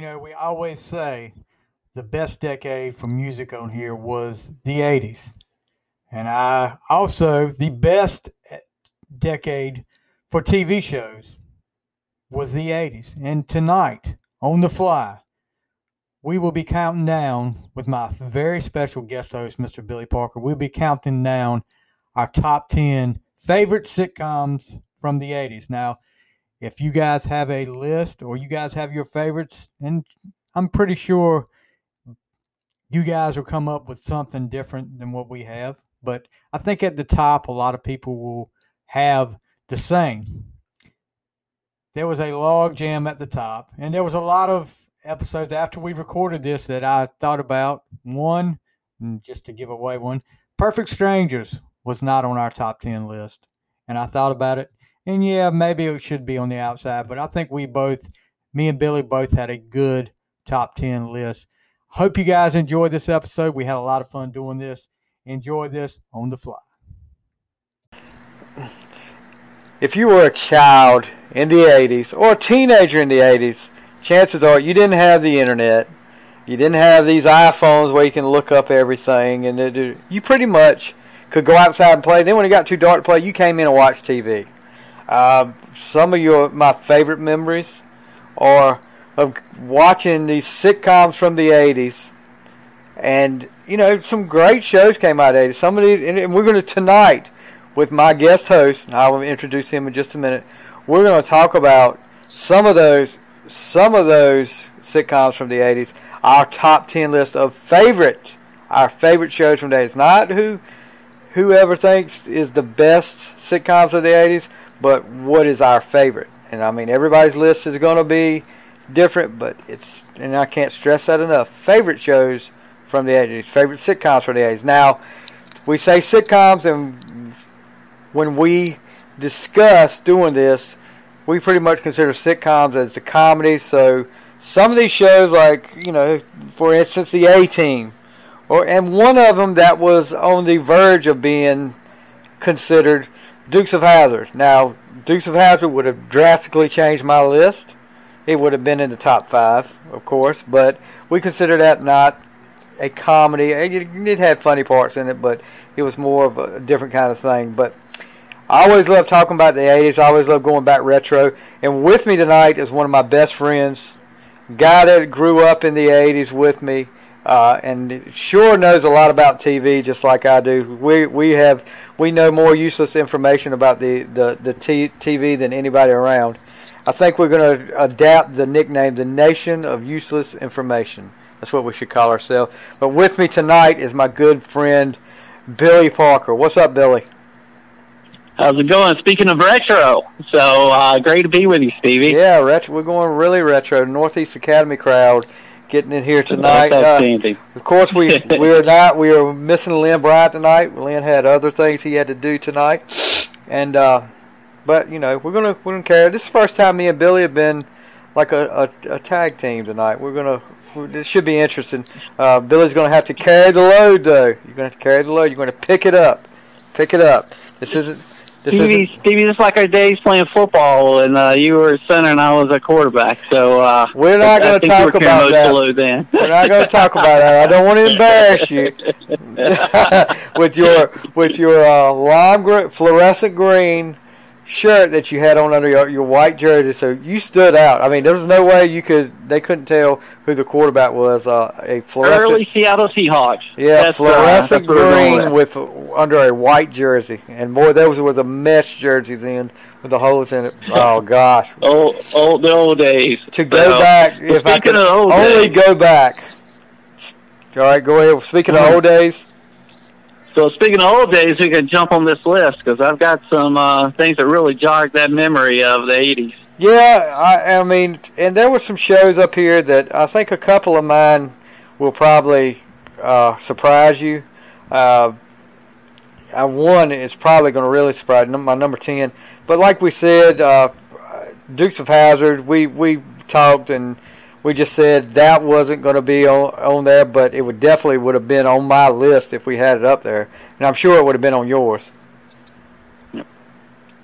You know, we always say the best decade for music on here was the 80s. And I also, the best eh, decade for TV shows was the 80s. And tonight, on the fly, we will be counting down with my very special guest host, Mr. Billy Parker. We'll be counting down our top 10 favorite sitcoms from the 80s. Now, if you guys have a list or you guys have your favorites, and I'm pretty sure you guys will come up with something different than what we have. But I think at the top, a lot of people will have the same. There was a log jam at the top, and there was a lot of episodes after we recorded this that I thought about. One, mm, just to give away one, Perfect Strangers was not on our top 10 list. And I thought about it, and yeah, maybe it should be on the outside, but I think we both, me and Billy, both had a good top 10 list. Hope you guys enjoyed this episode. We had a lot of fun doing this. Enjoy this on the fly. If you were a child in the 80s or a teenager in the 80s, chances are you didn't have the internet. You didn't have these iPhones where you can look up everything, and it, you pretty much could go outside and play. Then when it got too dark to play, you came in and watched TV. Uh, some of your my favorite memories are of watching these sitcoms from the 80s, and you know some great shows came out of the 80s. Some of these, and we're going to tonight with my guest host. And i will introduce him in just a minute. We're going to talk about some of those some of those sitcoms from the 80s. Our top 10 list of favorite our favorite shows from the 80s. Not who whoever thinks is the best sitcoms of the 80s, but what is our favorite. And I mean, everybody's list is going to be different, but it's, and I can't stress that enough. Favorite shows from the 80s, favorite sitcoms from the 80s. Now, we say sitcoms, and when we discuss doing this, we pretty much consider sitcoms as the comedy. So some of these shows, like, you know, for instance, the A Team, or and one of them that was on the verge of being considered Dukes of Hazzard. Now, Dukes of Hazzard would have drastically changed my list. It would have been in the top five, of course, but we consider that not a comedy. It, had funny parts in it, but it was more of a different kind of thing. But I always love talking about the 80s. I always love going back retro. And with me tonight is one of my best friends, guy that grew up in the 80s with me uh, and sure knows a lot about TV, just like I do. We we have we know more useless information about the the the t- TV than anybody around. I think we're going to adapt the nickname "the Nation of Useless Information." That's what we should call ourselves. But with me tonight is my good friend Billy Parker. What's up, Billy? How's it going? Speaking of retro, so uh, great to be with you, Stevie. Yeah, retro. We're going really retro. Northeast Academy crowd getting in here tonight. Uh, of course, we we are not we are missing Lynn Bryant tonight. Lynn had other things he had to do tonight, and uh, but you know we're gonna we're gonna carry. This is the first time me and Billy have been like a, a, a tag team tonight. We're gonna this should be interesting. Uh, Billy's gonna have to carry the load though. You're gonna have to carry the load. You're gonna pick it up, pick it up. This isn't Stevie, Stevie, just like our days playing football, and uh, you were a center and I was a quarterback. So uh, we're not going to talk about that. Then. we're not going to talk about that. I don't want to embarrass you with your with your uh, lime fluorescent green shirt that you had on under your, your white jersey, so you stood out. I mean, there was no way you could. They couldn't tell who the quarterback was. Uh, a fluorescent early Seattle Seahawks. Yeah, that's, fluorescent uh, green with under a white jersey, and boy, those were the mesh jerseys in with the holes in it. Oh gosh. old, old the old days. To go well, back, if I could only days. go back. All right, go ahead. Speaking mm-hmm. of old days. So speaking of old days, we can jump on this list because I've got some uh, things that really jogged that memory of the '80s. Yeah, I, I mean, and there were some shows up here that I think a couple of mine will probably uh, surprise you. Uh, I one is probably going to really surprise my number ten. But like we said, uh, Dukes of Hazzard, we we talked and we just said that wasn't going to be on, on there, but it would definitely would have been on my list if we had it up there, and I'm sure it would have been on yours. Yep,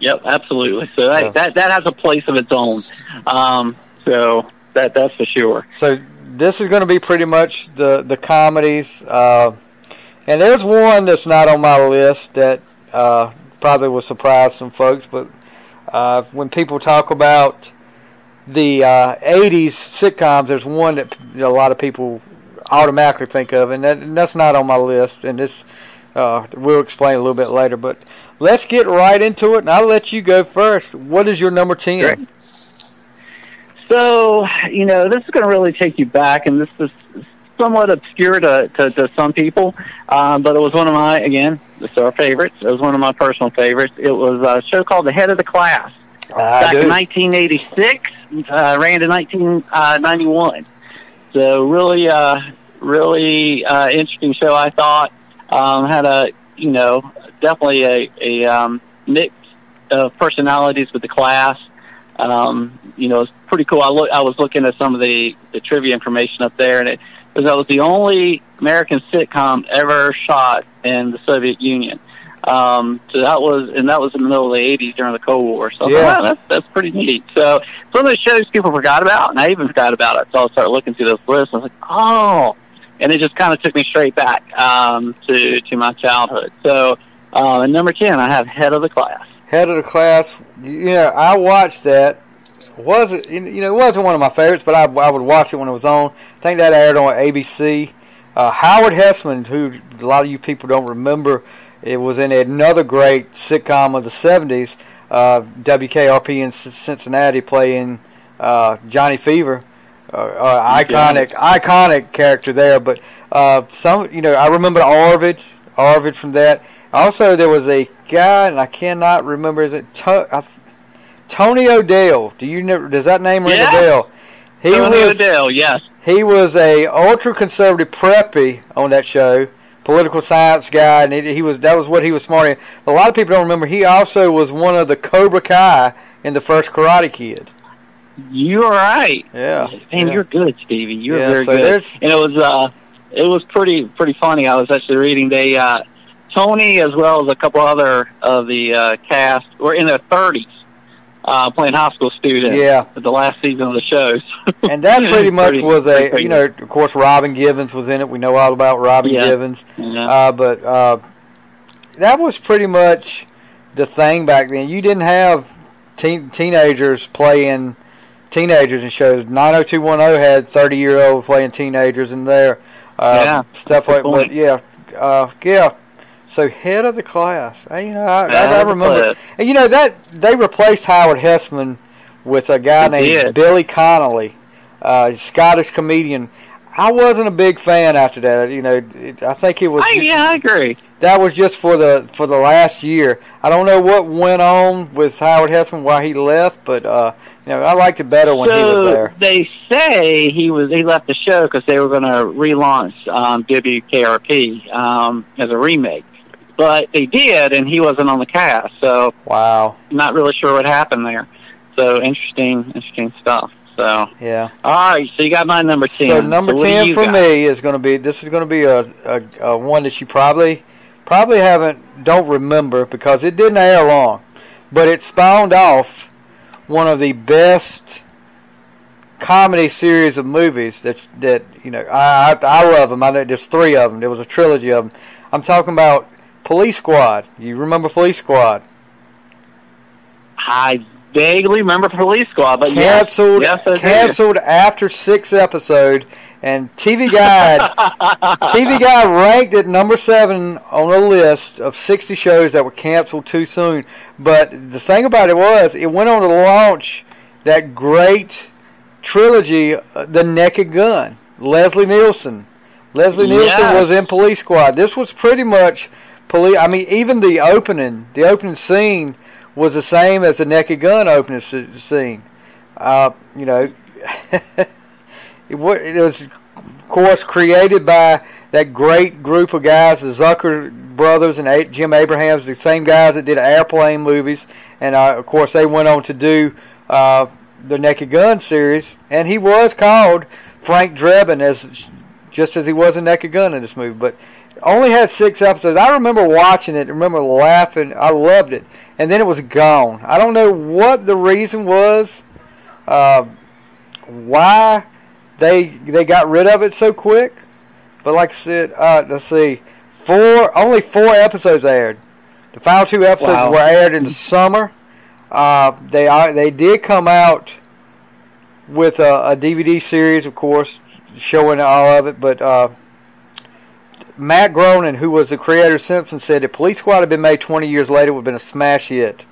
yep absolutely. So that, yeah. that that has a place of its own. Um, so That that's for sure. So this is going to be pretty much the the comedies. Uh, and there's one that's not on my list that uh, probably will surprise some folks. But uh, when people talk about the uh, 80s sitcoms, there's one that a lot of people automatically think of, and, that, and that's not on my list. And this uh, we'll explain a little bit later. But let's get right into it, and I'll let you go first. What is your number 10? Great. So, you know, this is going to really take you back, and this is somewhat obscure to, to, to some people, um, but it was one of my, again, this is our favorites. It was one of my personal favorites. It was a show called The Head of the Class. I back do. in 1986, uh, ran to 1991. So really, uh, really uh, interesting show. I thought um, had a you know definitely a, a um, mix of personalities with the class. Um, you know, it's pretty cool. I look, I was looking at some of the, the trivia information up there, and it was that was the only American sitcom ever shot in the Soviet Union. Um, so that was, and that was in the middle of the '80s during the Cold War. So Yeah. thought, wow, that's that's pretty neat. So some of the shows people forgot about, and I even forgot about it. So I started looking through those lists. I was like, oh, and it just kind of took me straight back um, to to my childhood. So uh, at number ten, I have Head of the Class. Head of the class. You know, I watched that. Was it? You know, it wasn't one of my favorites, but I, I would watch it when it was on. I think that aired on ABC. Uh, Howard Hesseman, who a lot of you people don't remember, it was in another great sitcom of the '70s. Uh, WKRP in Cincinnati playing uh, Johnny Fever. Uh, uh, iconic, iconic character there. But uh, some, you know, I remember Arvid, Arvid from that. Also, there was a guy, and I cannot remember. Is it to- I, Tony O'Dell? Do you know? Does that name ring Yeah. a bell? He Tony was O'Dell, yes. he was a ultra conservative preppy on that show, political science guy, and he, he was that was what he was smart in. A lot of people don't remember. He also was one of the Cobra Kai in the first Karate Kid. You're right. Yeah, Man, yeah. you're good, Stevie. You're Yeah, very so good. And it was uh, it was pretty pretty funny. I was actually reading they uh, Tony as well as a couple other of the uh, cast were in their 30s, uh, playing high school students. Yeah. The last season of the shows. and that pretty much Pretty- was a you know of course Robin Givens was in it. We know all about Robin Yeah. Givens. Yeah. Uh, but uh, that was pretty much the thing back then. You didn't have teen, teenagers playing teenagers in shows. 90210 had 30 year olds playing teenagers in there. Uh, Yeah, stuff like but yeah, uh, yeah. So head of the class. I, you know, I, I, I remember. And you know that they replaced Howard Hesseman with a guy They named did. Billy Connolly, uh, Scottish comedian. I wasn't a big fan after that. You know, it, I think it was I, yeah, I agree. that was just for the for the last year. I don't know what went on with Howard Hesseman why he left, but uh, you know I liked it better when he was there. they say he was he left the show because they were going to relaunch um, WKRP um, as a remake, but they did, and he wasn't on the cast. So Wow. not really sure what happened there. So interesting, interesting stuff. So Yeah. all right, so you got my number ten. So number do ten for got? me is going to be this is going to be a, a a one that you probably probably haven't don't remember because it didn't air long, but it spawned off one of the best comedy series of movies that that you know I I, I love them. I know there's three of them. There was a trilogy of them. I'm talking about Police Squad. You remember Police Squad? I vaguely remember Police Squad, but Canceled. yes, canceled after six episodes, and TV Guide. TV Guide ranked at number seven on a list of 60 shows that were canceled too soon. But the thing about it was, it went on to launch that great trilogy, uh, The Naked Gun. Leslie Nielsen. Leslie Nielsen was in Police Squad. This was pretty much police. I mean, even the opening, the opening scene was the same as the Naked Gun opening scene. Uh, you know, it, was, of course, created by that great group of guys, the Zucker brothers and A- Jim Abrahams, the same guys that did airplane movies, and uh, of course they went on to do uh, the Naked Gun series, and he was called Frank Drebin as just as he was in Naked Gun in this movie, but only had six episodes. I remember watching it, remember laughing. I loved it, and then it was gone. I don't know what the reason was. Uh, why they they got rid of it so quick. But like I said, uh, let's see, four only four episodes aired. The final two episodes Wow. were aired in the summer. Uh, they are they did come out with a, a DVD series, of course, showing all of it. But uh, Matt Groening, who was the creator of Simpsons, said if Police Squad had been made 20 years later, it would have been a smash hit.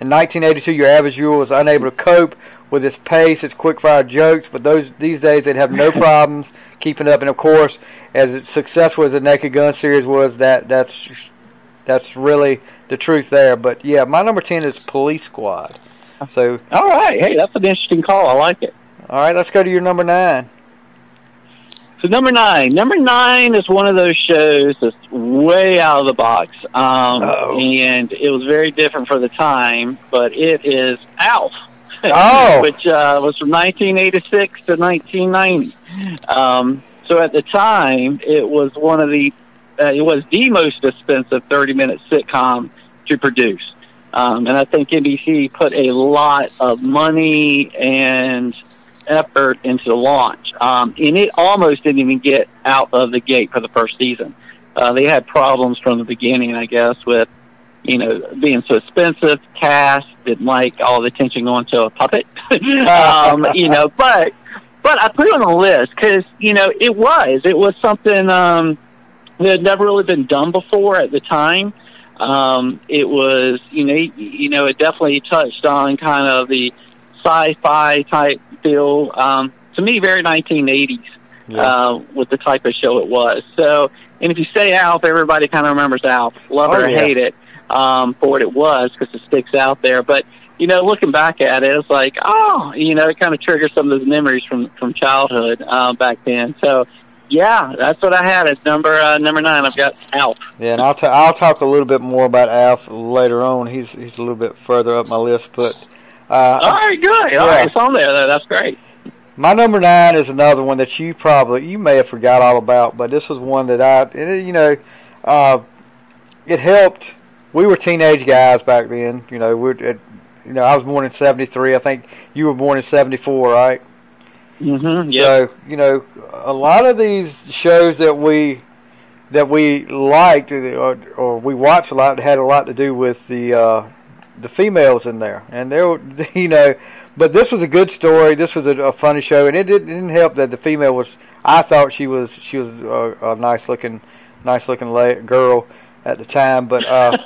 In 1982, your average viewer was unable to cope with its pace, its quick-fire jokes, but those these days they'd have no problems keeping up. And of course, as successful as the Naked Gun series was, that that's that's really the truth there. But yeah, my number 10 is Police Squad. So, All right. Hey, that's an interesting call. I like it. all right, let's go to your number nine. So number nine, number nine is one of those shows that's way out of the box, um, Uh-oh. and it was very different for the time. But it is Alf, Oh. which uh, was from 1986 to 1990. Um, so at the time, it was one of the, uh, it was the most expensive 30-minute sitcom to produce, um, and I think NBC put a lot of money and effort into the launch. Um, and it almost didn't even get out of the gate for the first season. Uh, they had problems from the beginning, I guess, with, you know, being so expensive, cast, didn't like all the attention going to a puppet. um, you know, but, but I put it on the list because, you know, it was, it was something, um, that had never really been done before at the time. Um, it was, you know, you know, it definitely touched on kind of the sci-fi type feel. Um, to me, very 1980s uh, with the type of show it was. So, and if you say Alf, everybody kind of remembers Alf, love it Oh, or yeah. hate it um, for what it was because it sticks out there. But you know, looking back at it, it's like, oh, you know, it kind of triggers some of those memories from from childhood uh, back then. So, yeah, that's what I had at number uh, number nine. I've got Alf. Yeah, and I'll ta- I'll talk a little bit more about Alf later on. He's he's a little bit further up my list, but uh, All right, good. All Yeah. right, it's on there. That's great. my number nine is another one that you probably you may have forgot all about, but this was one that I it, you know uh, it helped. We were teenage guys back then. You know, we're at, you know I was born in '73. I think you were born in '74, right? Mm-hmm. Yeah. So you know, a lot of these shows that we that we liked or, or we watched a lot had a lot to do with the uh, the females in there, and they were you know, but this was a good story. This was a, a funny show, and it didn't, it didn't help that the female was. I thought she was she was a, a nice looking nice looking la- girl at the time, but uh,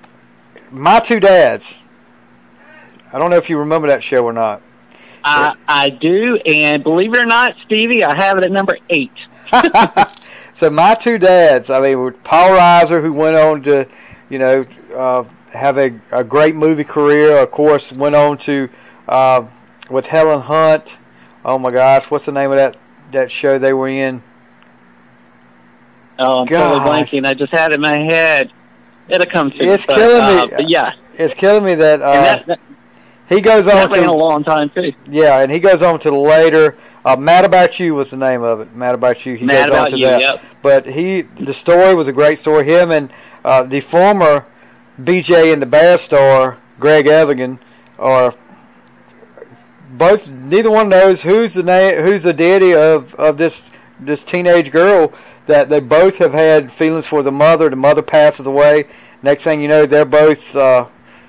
my two dads. I don't know if you remember that show or not. I, I do, and believe it or not, Stevie, I have it at number eight. so my two dads, I mean, were Paul Reiser, who went on to, you know, uh, have a, a great movie career. Of course, went on to uh, with Helen Hunt. Oh my gosh, what's the name of that that show they were in? Oh, I'm totally blanking. I just had it in my head. It'll come to It's but, killing me. uh, yeah, It's killing me that, uh, that, that, he goes on to a long time too. yeah, and he goes on to later. Uh, Mad About You was the name of it. Mad About You. He Mad goes on to you. that. Yep. But he, the story was a great story. Him and uh, the former BJ and the Bear star, Greg Evigan, are both. Neither one knows who's the name, who's the daddy of of this this teenage girl. That they both have had feelings for the mother. The mother passes away. Next thing you know, they're both uh,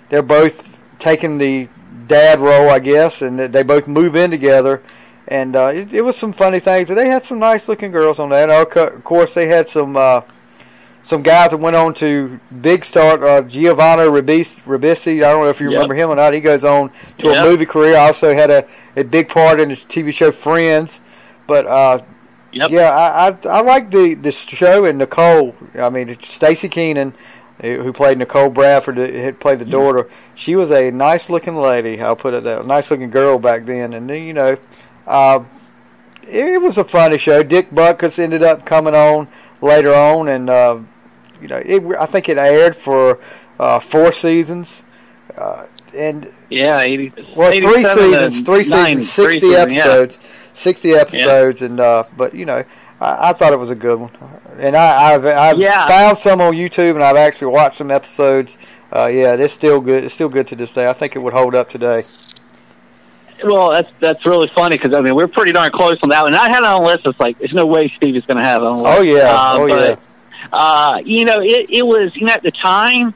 they're both taking the dad role, I guess, and they- both move in together and uh, it, it was some funny things. They had some nice looking girls on that. Of course, they had some uh, some guys that went on to big start. Uh, Giovanni Ribisi, Ribisi, I don't know if you Yep. remember him or not. He goes on to Yep. a movie career. Also had a, a big part in the TV show Friends. But uh, Yep. yeah, I I, I like the the show and Nicole. I mean, Staci Keanan. uh, Who played Nicole Bradford? uh, Had played the daughter. She was a nice looking lady. I'll put it that. Nice looking girl back then. And then you know, uh, it was a funny show. Dick Butkus ended up coming on later on, and uh, you know, it, I think it aired for uh, four seasons, uh, and Yeah, 80, well, three seasons, three nine, seasons, three sixty seasons, yeah. episodes, sixty episodes, and uh, but you know, I, I thought it was a good one, and I, I've I've Yeah. found some on YouTube, and I've actually watched some episodes. Uh, yeah, it's still good. It's still good to this day. I think it would hold up today. well, that's that's really funny because I mean we're pretty darn close on that one. I had it on the list. It's like there's no way Stevie's going to have it on the list. Oh yeah, Uh, oh yeah. Uh, you know, it it was you know at the time.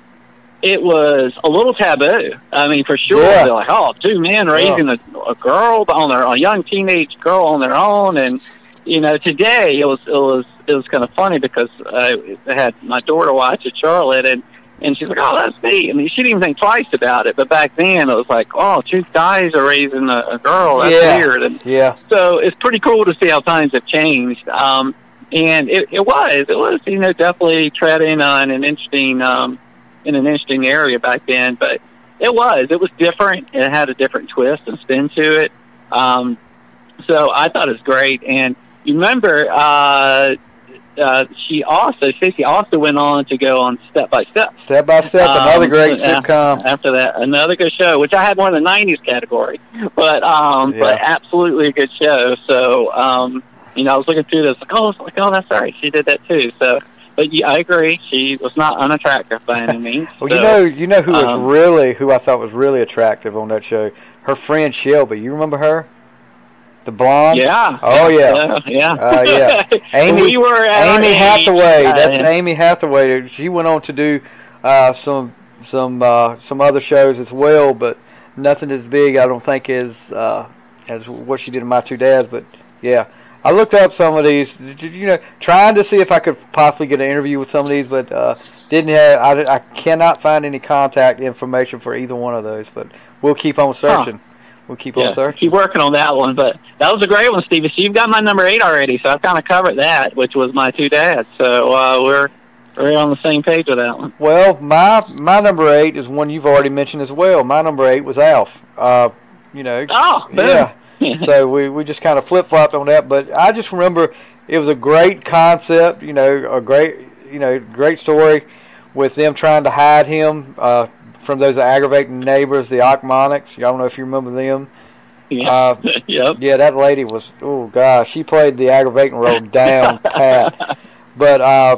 It was a little taboo. I mean, for sure. Yeah. They're like, oh, two men raising a, a girl on their a young teenage girl on their own, and you know, today it was it was it was kind of funny because I had my daughter watch it, Charlotte, and and she's like, "Oh, that's me." I mean, she didn't even think twice about it. But back then, it was like, "Oh, two guys are raising a, a girl. That's Yeah. weird." And Yeah, so it's pretty cool to see how times have changed. Um, and it, it was, it was, you know, definitely treading on an interesting, um, in an interesting area back then. But it was, it was different. It had a different twist and spin to it. Um, so I thought it was great. And you remember, uh, uh, she also, Stacey also went on to go on Step by Step step by step, another Um, great sitcom. after that. Another good show, which I had more in the '90s category, but um, Yeah. but absolutely a good show. So um, you know, I was looking through this, like, oh, it's like, oh, that's right, she did that too. So, but yeah, I agree, she was not unattractive by any means. Well, so, you know, you know who was um, really who I thought was really attractive on that show. Her friend Shelby. You remember her? The blonde. yeah. Oh, yeah. yeah, yeah. Uh, yeah. Amy- we were at Amy Hathaway. uh, That's Amy Hathaway. She went on to do uh, some some uh, some other shows as well, but nothing as big. I don't think as uh, as what she did in My Two Dads. But yeah, I looked up some of these. You know, trying to see if I could possibly get an interview with some of these, but uh, didn't have. I, I cannot find any contact information for either one of those. But we'll keep on searching. We'll keep on searching. keep working on that one. But that was a great one, Stevie. So you've got my number eight already. So I've kind of covered that, which was my two dads. So uh, we're we're on the same page with that one. Well, my my number eight is one you've already mentioned as well. My number eight was Alf. Uh, you know, Oh, boom. yeah. so we we just kind of flip flopped on that. But I just remember it was a great concept. You know, a great you know great story with them trying to hide him uh, from those aggravating neighbors, the Ochmoneks. I don't know if you remember them. yeah. Uh, yep. Yeah, that lady was. Oh gosh, she played the aggravating role down pat. But uh,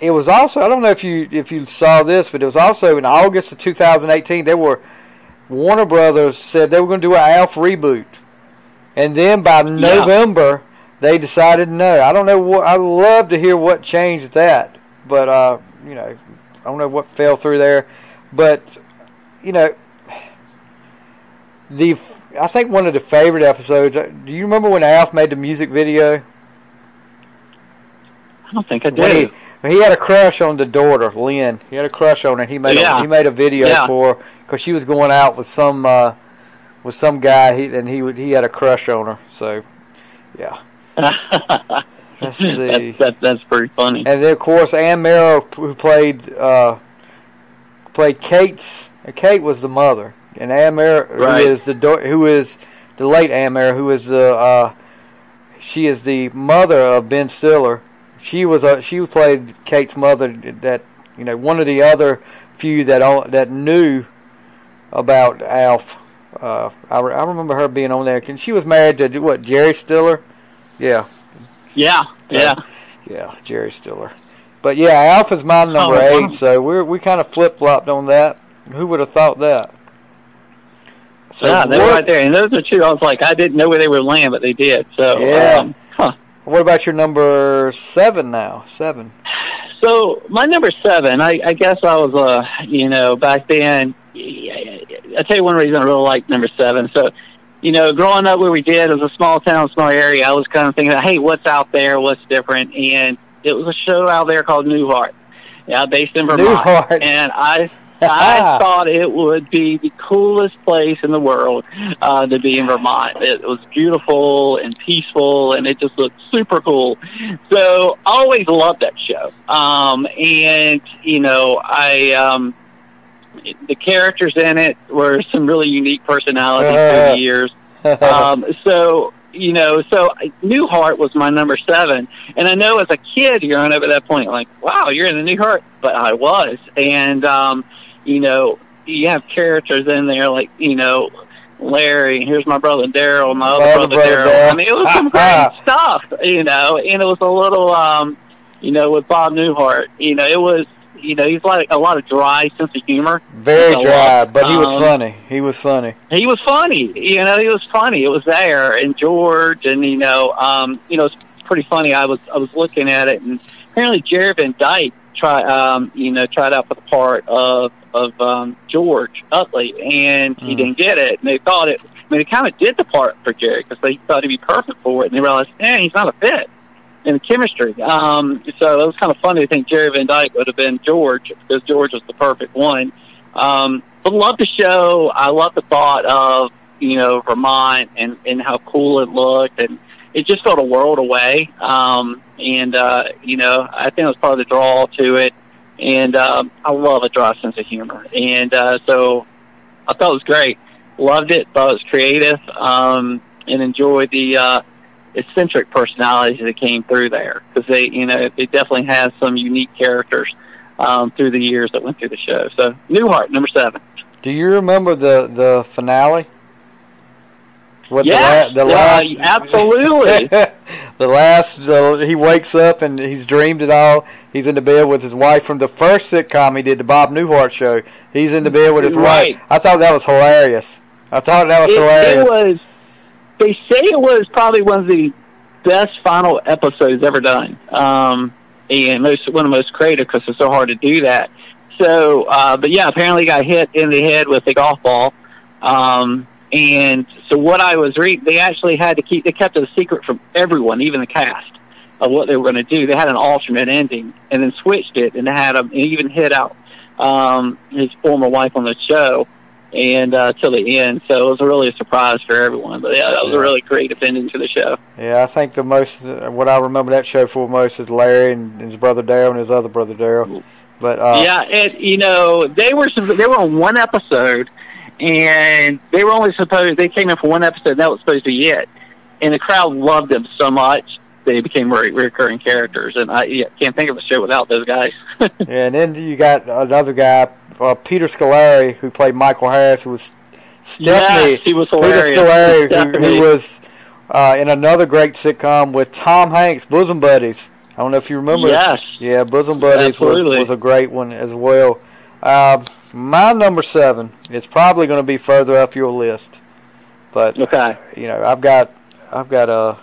it was also. I don't know if you if you saw this, but it was also in August of 2018. There were Warner Brothers said they were going to do an Alf reboot, and then by November they decided no. I don't know what. I'd love to hear what changed that, but uh, you know, I don't know what fell through there, but you know, the I think one of the favorite episodes. uh, Do you remember when Alf made the music video? I don't think I When did. he, he had a crush on the daughter, Lynn. He had a crush on her. He made Yeah. a, he made a video Yeah. for because she was going out with some uh, with some guy. He and he would he had a crush on her. So yeah. Let's see. that's, that, that's pretty funny. And then of course Anne Meara, who played uh, played Kate's. Kate was the mother, and Anne Meara, Right. who is the do- who is the late Anne Meara, who is the uh, she is the mother of Ben Stiller. She was a she played Kate's mother. That you know one of the other few that that knew about Alf. Uh, I, re- I remember her being on there. And she was married to what Jerry Stiller. Yeah, Yeah, yeah. yeah, Jerry Stiller. But yeah, Alf is my number Oh, wow. eight, so we're we kind of flip flopped on that. Who would have thought that? So yeah, they were right there. And those are two. I was like, I didn't know where they were land, but they did. So, Yeah. um. What about your number seven now? Seven. So my number seven, I, I guess I was, uh, you know, back then. I tell you one reason I really like number seven. So, you know, growing up where we did, it was a small town, small area. I was kind of thinking, hey, what's out there? What's different? And it was a show out there called Newhart, yeah, based in Vermont. Newhart. And I, I thought it would be the coolest place in the world uh, to be in Vermont. It was beautiful and peaceful, and it just looked super cool. So I always loved that show. Um, and you know, I um, the characters in it were some really unique personalities through the years. Um, so you know, so Newhart was my number seven, and I know as a kid growing up at that point, like, wow, you're in the Newhart, but I was, and um, you know, you have characters in there like you know. Larry, here's my brother Daryl, my other Other brother, brother Daryl. Daryl. I mean, it was some great stuff, you know, and it was a little, um, you know, with Bob Newhart, you know, it was you know, he's like a lot of dry sense of humor. Very dry, lot. but he was Um, funny. He was funny. He was funny, you know, he was funny. It was there, and George, and you know, um, you know, it's pretty funny. I was I was looking at it, and apparently Jerry Van Dyke try, um, you know, tried out for the part of of um, George Utley, and he Mm. didn't get it. And they thought it. I mean, they kind of did the part for Jerry because they thought he'd be perfect for it, and they realized, eh, he's not a fit in the chemistry. Um, so it was kind of funny to think Jerry Van Dyke would have been George because George was the perfect one. Um, but love the show. I love the thought of you know Vermont and and how cool it looked, and it just felt a world away. Um, and uh, you know, I think it was part of the draw to it. And um, I love a dry sense of humor, and uh, so I thought it was great. Loved it. Thought it was creative, um, and enjoyed the uh, eccentric personalities that came through there because they, you know, they definitely have some unique characters um, through the years that went through the show. So Newhart, number seven. Do you remember the the finale? What Yeah, the, la- the yeah, last, absolutely. the last, uh, he wakes up and he's dreamed it all. He's in the bed with his wife from the first sitcom he did, the Bob Newhart show. He's in the bed with his Right. wife. I thought that was hilarious. I thought that was it, hilarious. it was. They say it was probably one of the best final episodes ever done, um, and most one of the most creative because it's so hard to do that. So, uh, but yeah, apparently he got hit in the head with a golf ball, um, and so what I was reading, they actually had to keep they kept it a secret from everyone, even the cast, of what they were going to do. They had an alternate ending, and then switched it, and had him and even hit out um, his former wife on the show and uh, till the end. So it was really a surprise for everyone. But yeah, that was Yeah. a really creative ending to the show. Yeah, I think the most uh, what I remember that show for most is Larry and his brother Daryl and his other brother Daryl. But uh, yeah, and you know they were sup- they were on one episode, and they were only supposed they came in for one episode. And that was supposed to be it, and the crowd loved them so much they became re- recurring characters. And I yeah, can't think of a show without those guys. yeah, and then you got another guy, uh, Peter Scolari, who played Michael Harris, who was Stephanie. yes, he was Peter hilarious. Scolari, who, who was uh, in another great sitcom with Tom Hanks, Bosom Buddies. I don't know if you remember. yes, Yeah, Bosom Buddies was, was a great one as well. Um, my number seven is probably going to be further up your list, but okay, you know I've got I've got a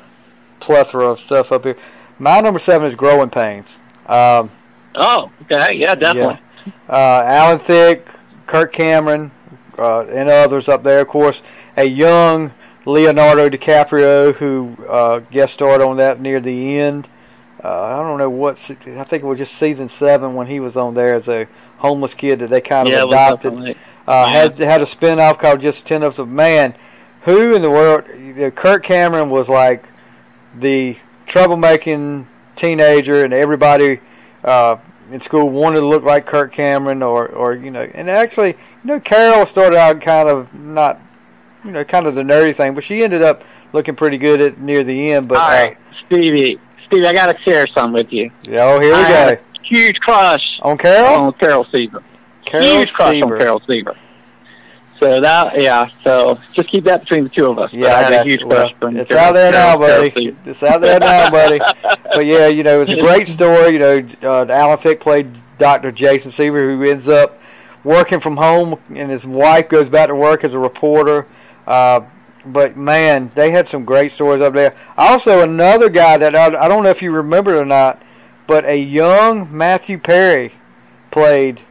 plethora of stuff up here. My number seven is Growing Pains. Um, oh okay, yeah, definitely. uh, Alan Thicke, Kirk Cameron, uh, and others up there. Of course, a young Leonardo DiCaprio who uh, guest starred on that near the end. Uh, I don't know what. I think it was just season seven when he was on there as a homeless kid that they kind of yeah, adopted. Uh, Yeah. Had had a spin off called Just Ten of Man. Who in the world? You know, Kirk Cameron was like the troublemaking teenager, and everybody uh, in school wanted to look like Kirk Cameron, or or you know. And actually, you know, Carol started out kind of not, you know, kind of the nerdy thing, but she ended up looking pretty good at near the end. But All right, Stevie, Stevie, I got to share something with you. uh, oh, here we I had go a huge crush on Carol. on Carol Seaver. Carol huge crush Seaver. on Carol Seaver. So that, yeah. So just keep that between the two of us. Yeah, I I a huge crush Well, it's out there now, buddy. It's out there now, buddy. But yeah, you know, it's a great story. You know, uh, Alan Thicke played Dr. Jason Seaver, who ends up working from home, and his wife goes back to work as a reporter. Uh, but man, they had some great stories up there. Also, another guy that I, I don't know if you remember or not, but a young Matthew Perry played.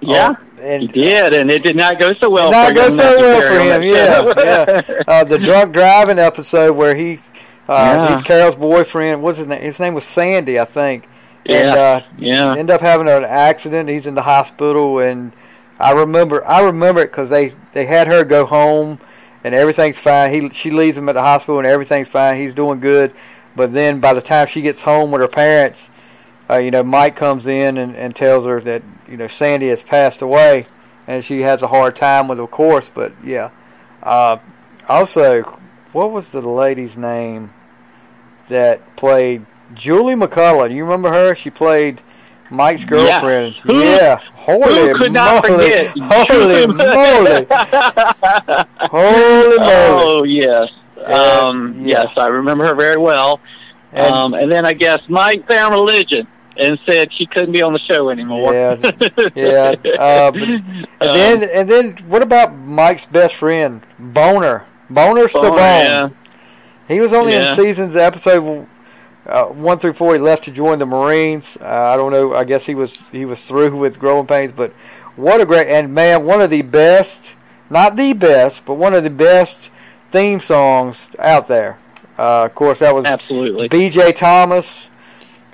Yeah, uh, and he did, and it did not go so well. Did not for go so Matthew well Perry for him, Yeah, show. uh, the drunk driving episode where he uh Yeah. he's Carol's boyfriend. What's his name? His name was Sandy, I think. And Yeah. uh yeah, end up having an accident. He's in the hospital, and I remember I remember it because they they had her go home, and everything's fine. He she leaves him at the hospital, and everything's fine. He's doing good, but then by the time she gets home with her parents, uh, you know Mike comes in and, and tells her that you know Sandy has passed away, and she has a hard time with, it, of course. But yeah, uh, also, what was the lady's name that played Julie McCullough? Do you remember her? She played Mike's girlfriend. Who- yeah, holy Who could not moly, forget? holy moly, holy moly. Oh yes, um, Yeah. yes, I remember her very well. And- um, and then I guess Mike found religion. and said she couldn't be on the show anymore. Yeah, yeah. Uh, but, and then and then what about Mike's best friend Boner? Boner, Bone. yeah. He was only Yeah. in seasons episode uh, one through four. He left to join the Marines. Uh, I don't know. I guess he was he was through with growing pains. But what a great and man, one of the best, not the best, but one of the best theme songs out there. Uh, of course, that was Absolutely. B.J. Thomas,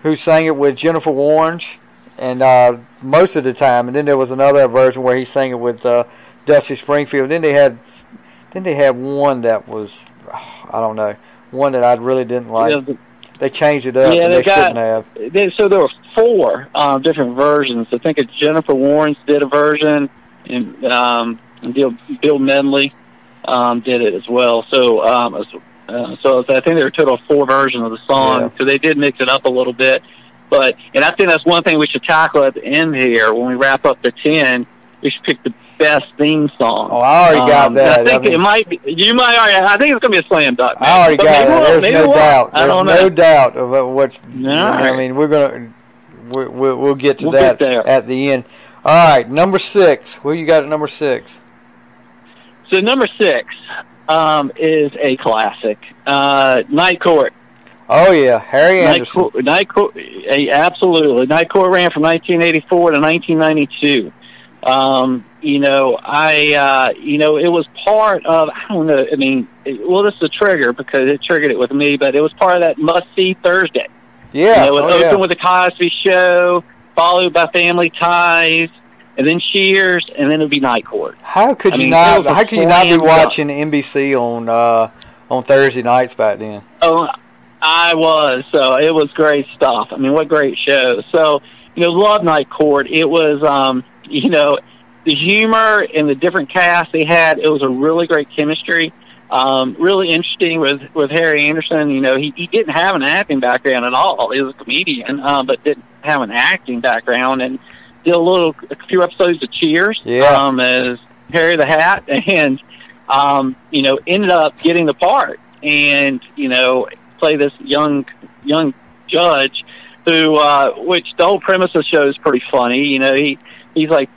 who sang it with Jennifer Warnes, and uh, most of the time. And then there was another version where he sang it with uh, Dusty Springfield. Then they had, then they had one that was, I don't know, one that I really didn't like. Yeah, They changed it up, Yeah, they they, got- shouldn't have. they, so there were four um, different versions. I think it's Jennifer Warnes did a version, and um, Bill, Bill Medley um, did it as well. So um, uh, so I think there were a total of four versions of the song. Yeah. So they did mix it up a little bit. But and I think that's one thing we should tackle at the end here when we wrap up the ten. We should pick the best theme song. Oh, I already got Um, that. I think I mean- it might be. You might already. I think it's going to be a slam dunk. I already But got it. we'll- There's no we'll. doubt. I There's no know. doubt about what. I mean, we're gonna we, we, we'll get to We'll that get at the end. All right, number six. Who you got at number six? So number six um, is a classic, uh, Night Court. Oh yeah, Harry Night Anderson. Court, Night Court, absolutely. Night Court ran from 1984 to 1992. Um, you know, I, uh, you know, it was part of, I don't know, I mean, it, well, this is a trigger because it triggered it with me, but it was part of that must see Thursday. Yeah, You know, it oh, opened yeah. with the Cosby Show, followed by Family Ties, and then Cheers, and then it would be Night Court. How could I you mean, not? was How could you not be watching NBC on uh, on Thursday nights back then? Oh, I was. So it was great stuff. I mean, what great show. So, you know, Love Night Court, it was, um, you know, the humor and the different cast they had, it was a really great chemistry. Um, really interesting with, with Harry Anderson. You know, he, he didn't have an acting background at all. He was a comedian, uh, but didn't have an acting background and did a little, a few episodes of Cheers, Yeah. um, as Harry the Hat and, um, you know, ended up getting the part and, you know, play this young young judge who uh which the whole premise of the show is pretty funny. You know, he he's like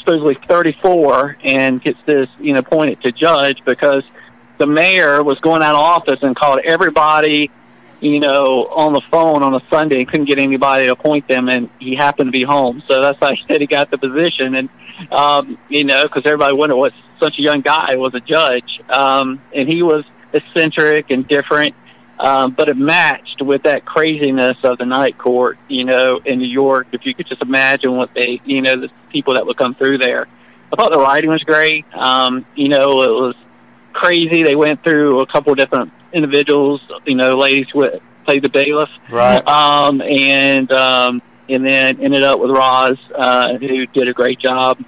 supposedly thirty four and gets this, you know, appointed to judge because the mayor was going out of office and called everybody, you know, on the phone on a Sunday and couldn't get anybody to appoint them and he happened to be home. So that's how he said he got the position and um, you know, because everybody wondered what such a young guy was a judge. Um, and he was eccentric and different um, but it matched with that craziness of the night court, you know, in New York. If you could just imagine what they, you know, the people that would come through there. I thought the writing was great. Um, you know, it was crazy. They went through a couple of different individuals, you know, ladies who played the bailiff, Right. um, and um, and then ended up with Roz, uh, who did a great job.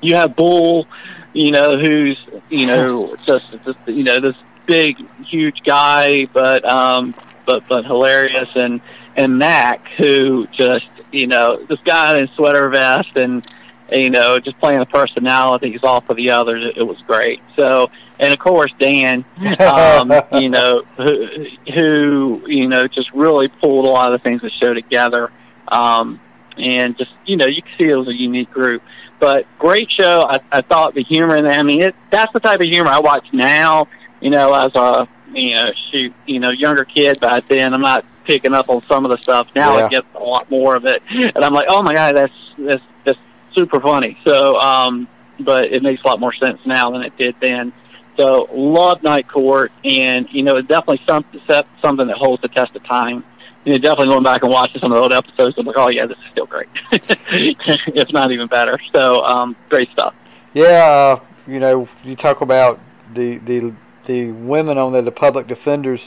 You have Bull, you know, who's you know just, just you know this big, huge guy, but um, but but hilarious, and and Mac, who just you know this guy in a sweater vest and you know just playing the personalities off of the others. It, it was great. So and of course Dan, um, you know, who, who you know just really pulled a lot of the things that show together, um, and just you know you can see it was a unique group. But great show. I, I thought the humor in there. I mean, it, that's the type of humor I watch now. You know, as a you know shoot you know younger kid back then, I'm not picking up on some of the stuff now. Yeah. I get a lot more of it, and I'm like, oh my god, that's that's that's super funny. So, um, but it makes a lot more sense now than it did then. So love Night Court, and you know, it's definitely something something that holds the test of time. You know, definitely going back and watching some of the old episodes, I'm like, oh yeah, this is still great, if not even better. So um, great stuff. Yeah, uh, you know, you talk about the the the women on there, the public defenders.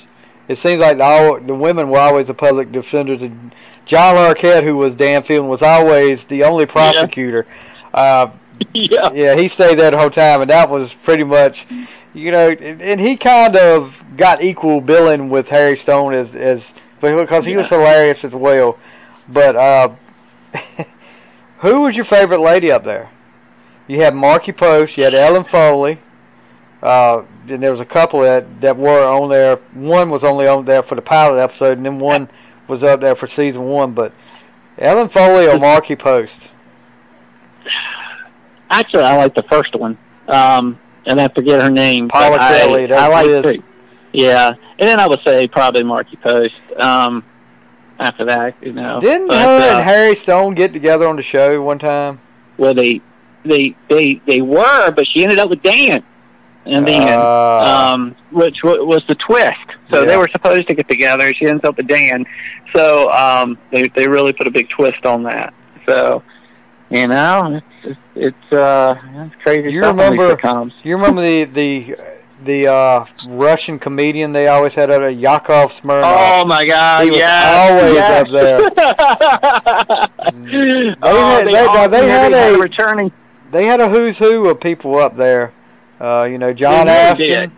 It seems like the, the women were always the public defenders. And John Larroquette, who was Dan Phelan, was always the only prosecutor. Uh, yeah, yeah, he stayed there the whole time, and that was pretty much, you know, and, he kind of got equal billing with Harry Stone as as because he was hilarious as well. But uh, who was your favorite lady up there? You had Markie Post, you had Ellen Foley. Uh, and there was a couple that that were on there. One was only on there for the pilot episode, and then one was up there for season one. But Ellen Foley or Markie Post? Actually, I like the first one. Um, and I forget her name. Paula but I- I like the- Yeah, and then I would say probably Markie Post. Um, after that, you know. Didn't But, her uh, and Harry Stone get together on the show one time? well, they they they they were, but she ended up with Dan, and then Ah. um, which wa- was the twist. So Yeah. they were supposed to get together. She ends up with Dan. So um, they they really put a big twist on that. So you know, it's it's, it's uh it's crazy You remember- You remember the the the uh, Russian comedian they always had out of Yakov Smirnoff? Oh my God! He was yes, always yes. up there. oh, had- they, they- all- they had they a- returning. They had a who's who of people up there. Uh, you know, John really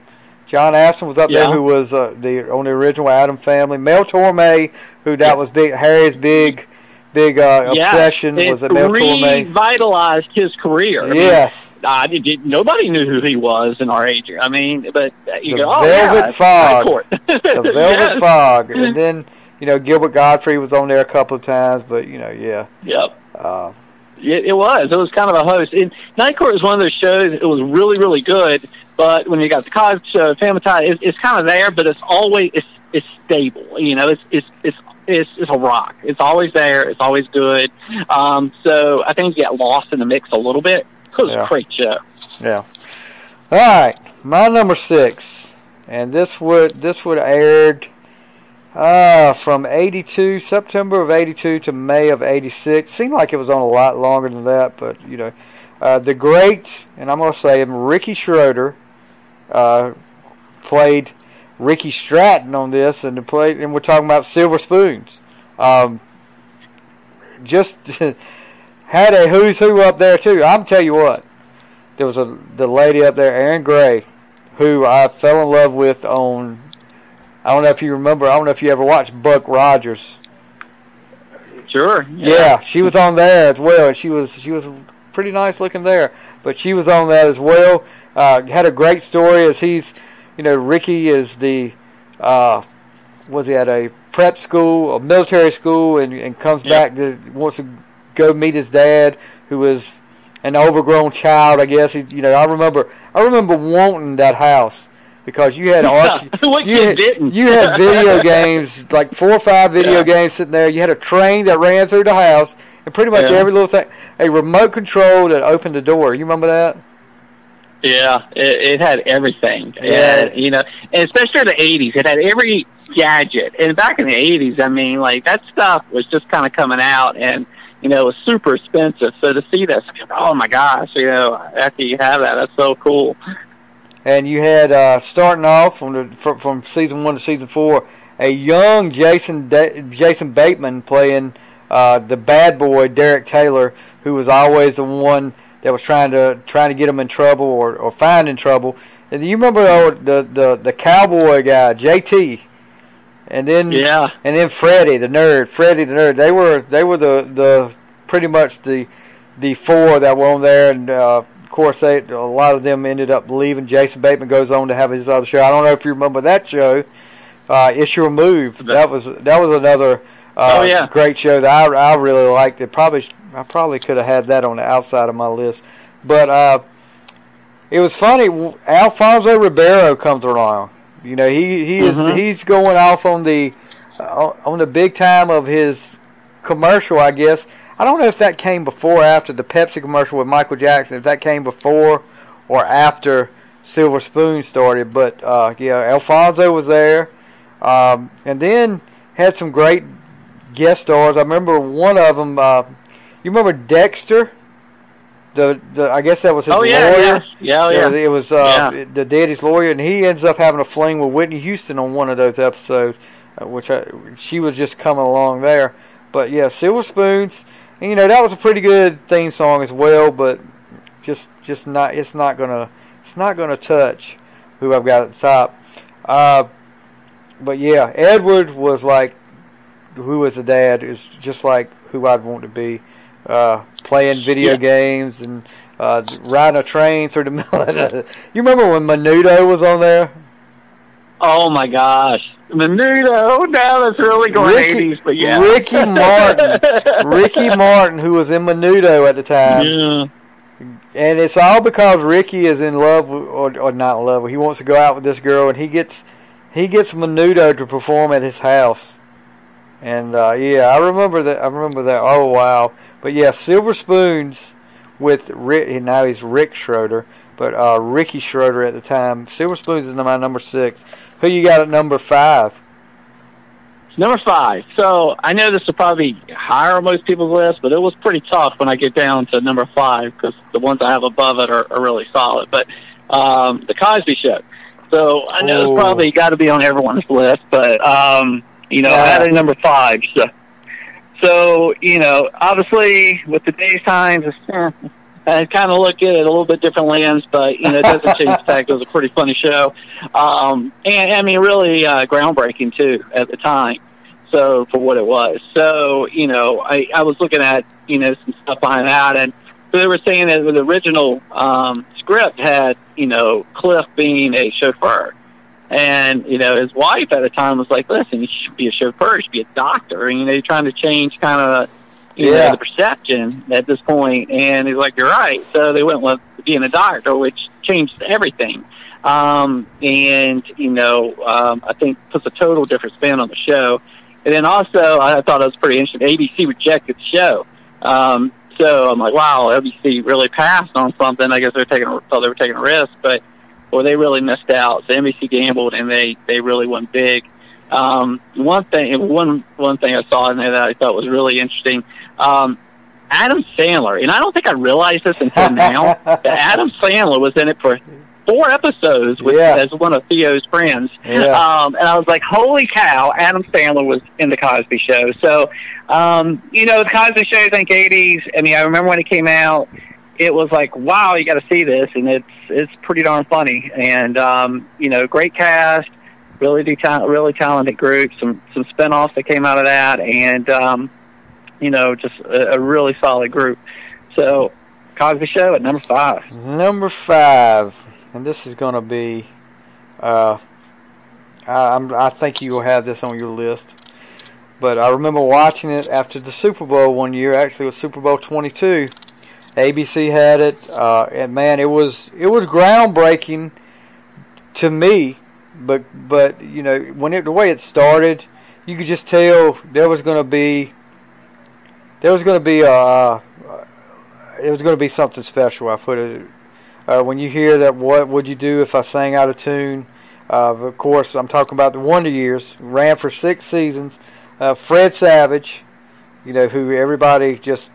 John Astin was up there, who was uh, the on the original Addams Family. Mel Torme, who that was big Harry's big, big uh, Yeah, obsession it was it Mel Torme? revitalized his career. I mean, Yes, I did, nobody knew who he was in our age. I mean, but you The go, oh Velvet yeah, Fog. The Velvet Yes. Fog, and then you know Gilbert Gottfried was on there a couple of times, but you know, yeah. Yep. Uh, It, it was. It was kind of a host. And Night Court was one of those shows. It was really, really good. But when you got the college Show, Family Tie, it, it's kind of there, but it's always it's it's stable. You know, it's it's it's it's it's a rock. It's always there. It's always good. Um, so I think you get lost in the mix a little bit. It was Yeah. a great show. Yeah. All right, my number six, and this would this would aired uh, from '82 September of '82 to May of '86. Seemed like it was on a lot longer than that, but you know, uh, the great and I'm gonna say him, Ricky Schroder, uh, played Ricky Stratton on this, and play, and we're talking about Silver Spoons. Um, just had a who's who up there too. I'm tell you what there was a the lady up there, Erin Gray, who I fell in love with on. I don't know if you remember. I don't know if you ever watched Buck Rogers. Sure. Yeah, she was on there as well. and She was she was pretty nice looking there, but she was on that as well. Uh, had a great story as he's, you know, Ricky is the, uh, was he at a prep school, a military school, and, and comes Yeah. back to wants to go meet his dad, who is an overgrown child, I guess. He, you know, I remember I remember wanting that house because you had arch- you had, didn't? you had video games, like four or five video Yeah. games sitting there. You had a train that ran through the house, and pretty much Yeah. every little thing. A remote control that opened the door. You remember that? Yeah, it, it had everything. Yeah. Yeah, you know, and especially in the '80s, it had every gadget. And back in the '80s, I mean, like that stuff was just kind of coming out, and you know, it was super expensive. So to see this, oh my gosh, you know, after you have that, that's so cool. And you had uh, starting off from the from, from season one to season four, a young Jason da- Jason Bateman playing uh, the bad boy Derek Taylor, who was always the one that was trying to trying to get him in trouble or, or find in trouble. And you remember oh, the the the cowboy guy JT, and then Yeah, and then Freddie the nerd, Freddie the nerd. They were they were the the pretty much the the four that were on there, and uh, of course they a lot of them ended up leaving. Jason Bateman goes on to have his other show. I don't know if you remember that show. Uh, it's your move. That was that was another uh, Oh, yeah. great show that I I really liked. It probably I probably could have had that on the outside of my list, but uh, it was funny. Alfonso Ribeiro comes along. You know he he is Mhm. he's going off on the uh, on the big time of his commercial, I guess. I don't know if that came before or after the Pepsi commercial with Michael Jackson. If that came before or after Silver Spoon started, but uh, yeah, Alfonso was there, um, and then had some great guest stars. I remember one of them. Uh, you remember Dexter? The the I guess that was his oh yeah, lawyer. yeah, yeah, oh, Yeah, yeah. it was uh, Yeah. the daddy's lawyer, and he ends up having a fling with Whitney Houston on one of those episodes, uh, which I, she was just coming along there. But yeah, Silver Spoons, and, you know that was a pretty good theme song as well, but just just not it's not gonna it's not gonna touch who I've got at the top. Uh, but yeah, Edward was like who was the dad is just like who I'd want to be. Uh, playing video Yeah. games and uh, riding a train through the middle of the. You remember when Menudo was on there? Oh my gosh, Menudo. Now that's really going Ricky- 80s, but yeah. Ricky Martin. Ricky Martin, who was in Menudo at the time, Yeah. and it's all because Ricky is in love, or or not in love. He wants to go out with this girl, and he gets he gets Menudo to perform at his house. And uh, yeah, I remember that. I remember that. Oh wow! But yeah, Silver Spoons with Rick. Now he's Rick Schroder, but uh, Ricky Schroder at the time. Silver Spoons is my number six. Who you got at number five? Number five. So I know this will probably higher on most people's list, but it was pretty tough when I get down to number five because the ones I have above it are, are really solid. But um, the Cosby Show. So I know it's probably got to be on everyone's list, but um, you know, I had at number five. So, so you know, obviously with today's times, it's, I kind of look at it a little bit different lens, but you know, it doesn't change the fact it was a pretty funny show, um, and I mean, really uh, groundbreaking too at the time. So for what it was, so you know, I I was looking at you know some stuff behind that, and they were saying that the original um, script had you know Cliff being a chauffeur. And you know his wife at the time was like, "Listen, you should be a chauffeur. You should be a doctor." And you know, you're trying to change kind of you Yeah. know, the perception at this point. And he's like, "You're right." So they went with being a doctor, which changed everything. Um, and you know, um, I think puts a total different spin on the show. And then also, I thought it was pretty interesting. ABC rejected the show. Um, so I'm like, wow, ABC really passed on something. I guess they're taking a, thought they were taking a risk, but well, they really missed out. So NBC gambled, and they they really went big. Um, one thing, one one thing I saw in there that I thought was really interesting. Um, Adam Sandler, and I don't think I realized this until now. that Adam Sandler was in it for four episodes with Yeah. as one of Theo's friends. Yeah. Um, and I was like, holy cow, Adam Sandler was in the Cosby Show. So, um, you know, the Cosby Show, I think 80s. I mean, I remember when it came out, it was like, wow, you got to see this, and it's it's pretty darn funny. And um, you know, great cast, really really talented group. Some some spinoffs that came out of that, and um, you know, just a, a really solid group. So, Cosby Show at number five. Number five, and this is going to be, uh, I, I'm, I think you will have this on your list. But I remember watching it after the Super Bowl one year. Actually, it was Super Bowl 22. ABC had it, uh, and man, it was it was groundbreaking to me. But but you know when it the way it started, you could just tell there was going to be there was going to be a uh, it was going to be something special. I put it uh, when you hear that, what would you do if I sang out of tune? Uh, of course, I'm talking about the Wonder Years. Ran for six seasons. Uh, Fred Savage, you know, who everybody just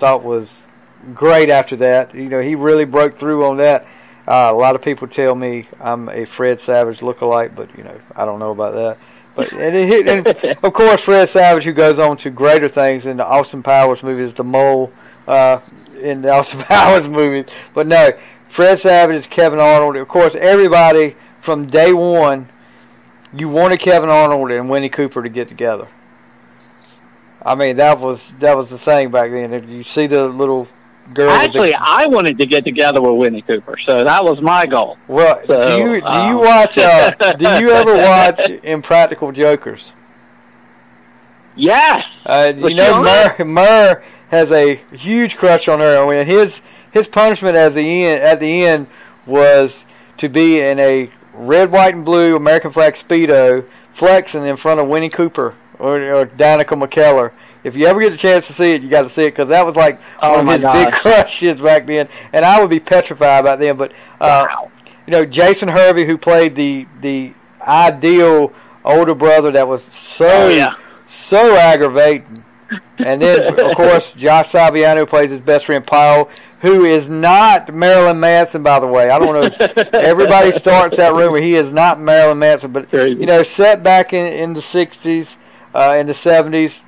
thought was great after that. You know, he really broke through on that. Uh, a lot of people tell me I'm a Fred Savage lookalike, but you know, I don't know about that. But and, it, and of course, Fred Savage, who goes on to greater things in the Austin Powers movies, The Mole, uh, in the Austin Powers movies. But no, Fred Savage is Kevin Arnold. Of course, everybody from day one, you wanted Kevin Arnold and Winnie Cooper to get together. I mean, that was that was the thing back then. If you see the little girl, Actually, the, I wanted to get together with Winnie Cooper, so that was my goal. well, so, do you do you um, watch? Uh, do you ever watch Impractical Jokers? Yes. Uh, you know, Murr, Murr has a huge crush on her. I mean, his his punishment at the end at the end was to be in a red, white, and blue American flag speedo, flexing in front of Winnie Cooper or, or Danica McKellar. If you ever get a chance to see it, you got to see it because that was like Oh, one of his big crushes back then, and I would be petrified back then. But uh, wow. you know, Jason Hervey, who played the the ideal older brother that was so Oh, yeah. so aggravating. And then, of course, Josh Saviano plays his best friend Paul, who is not Marilyn Manson, by the way. I don't know. Everybody starts that rumor. He is not Marilyn Manson, but Crazy. you know, set back in in the '60s, uh, in the '70s,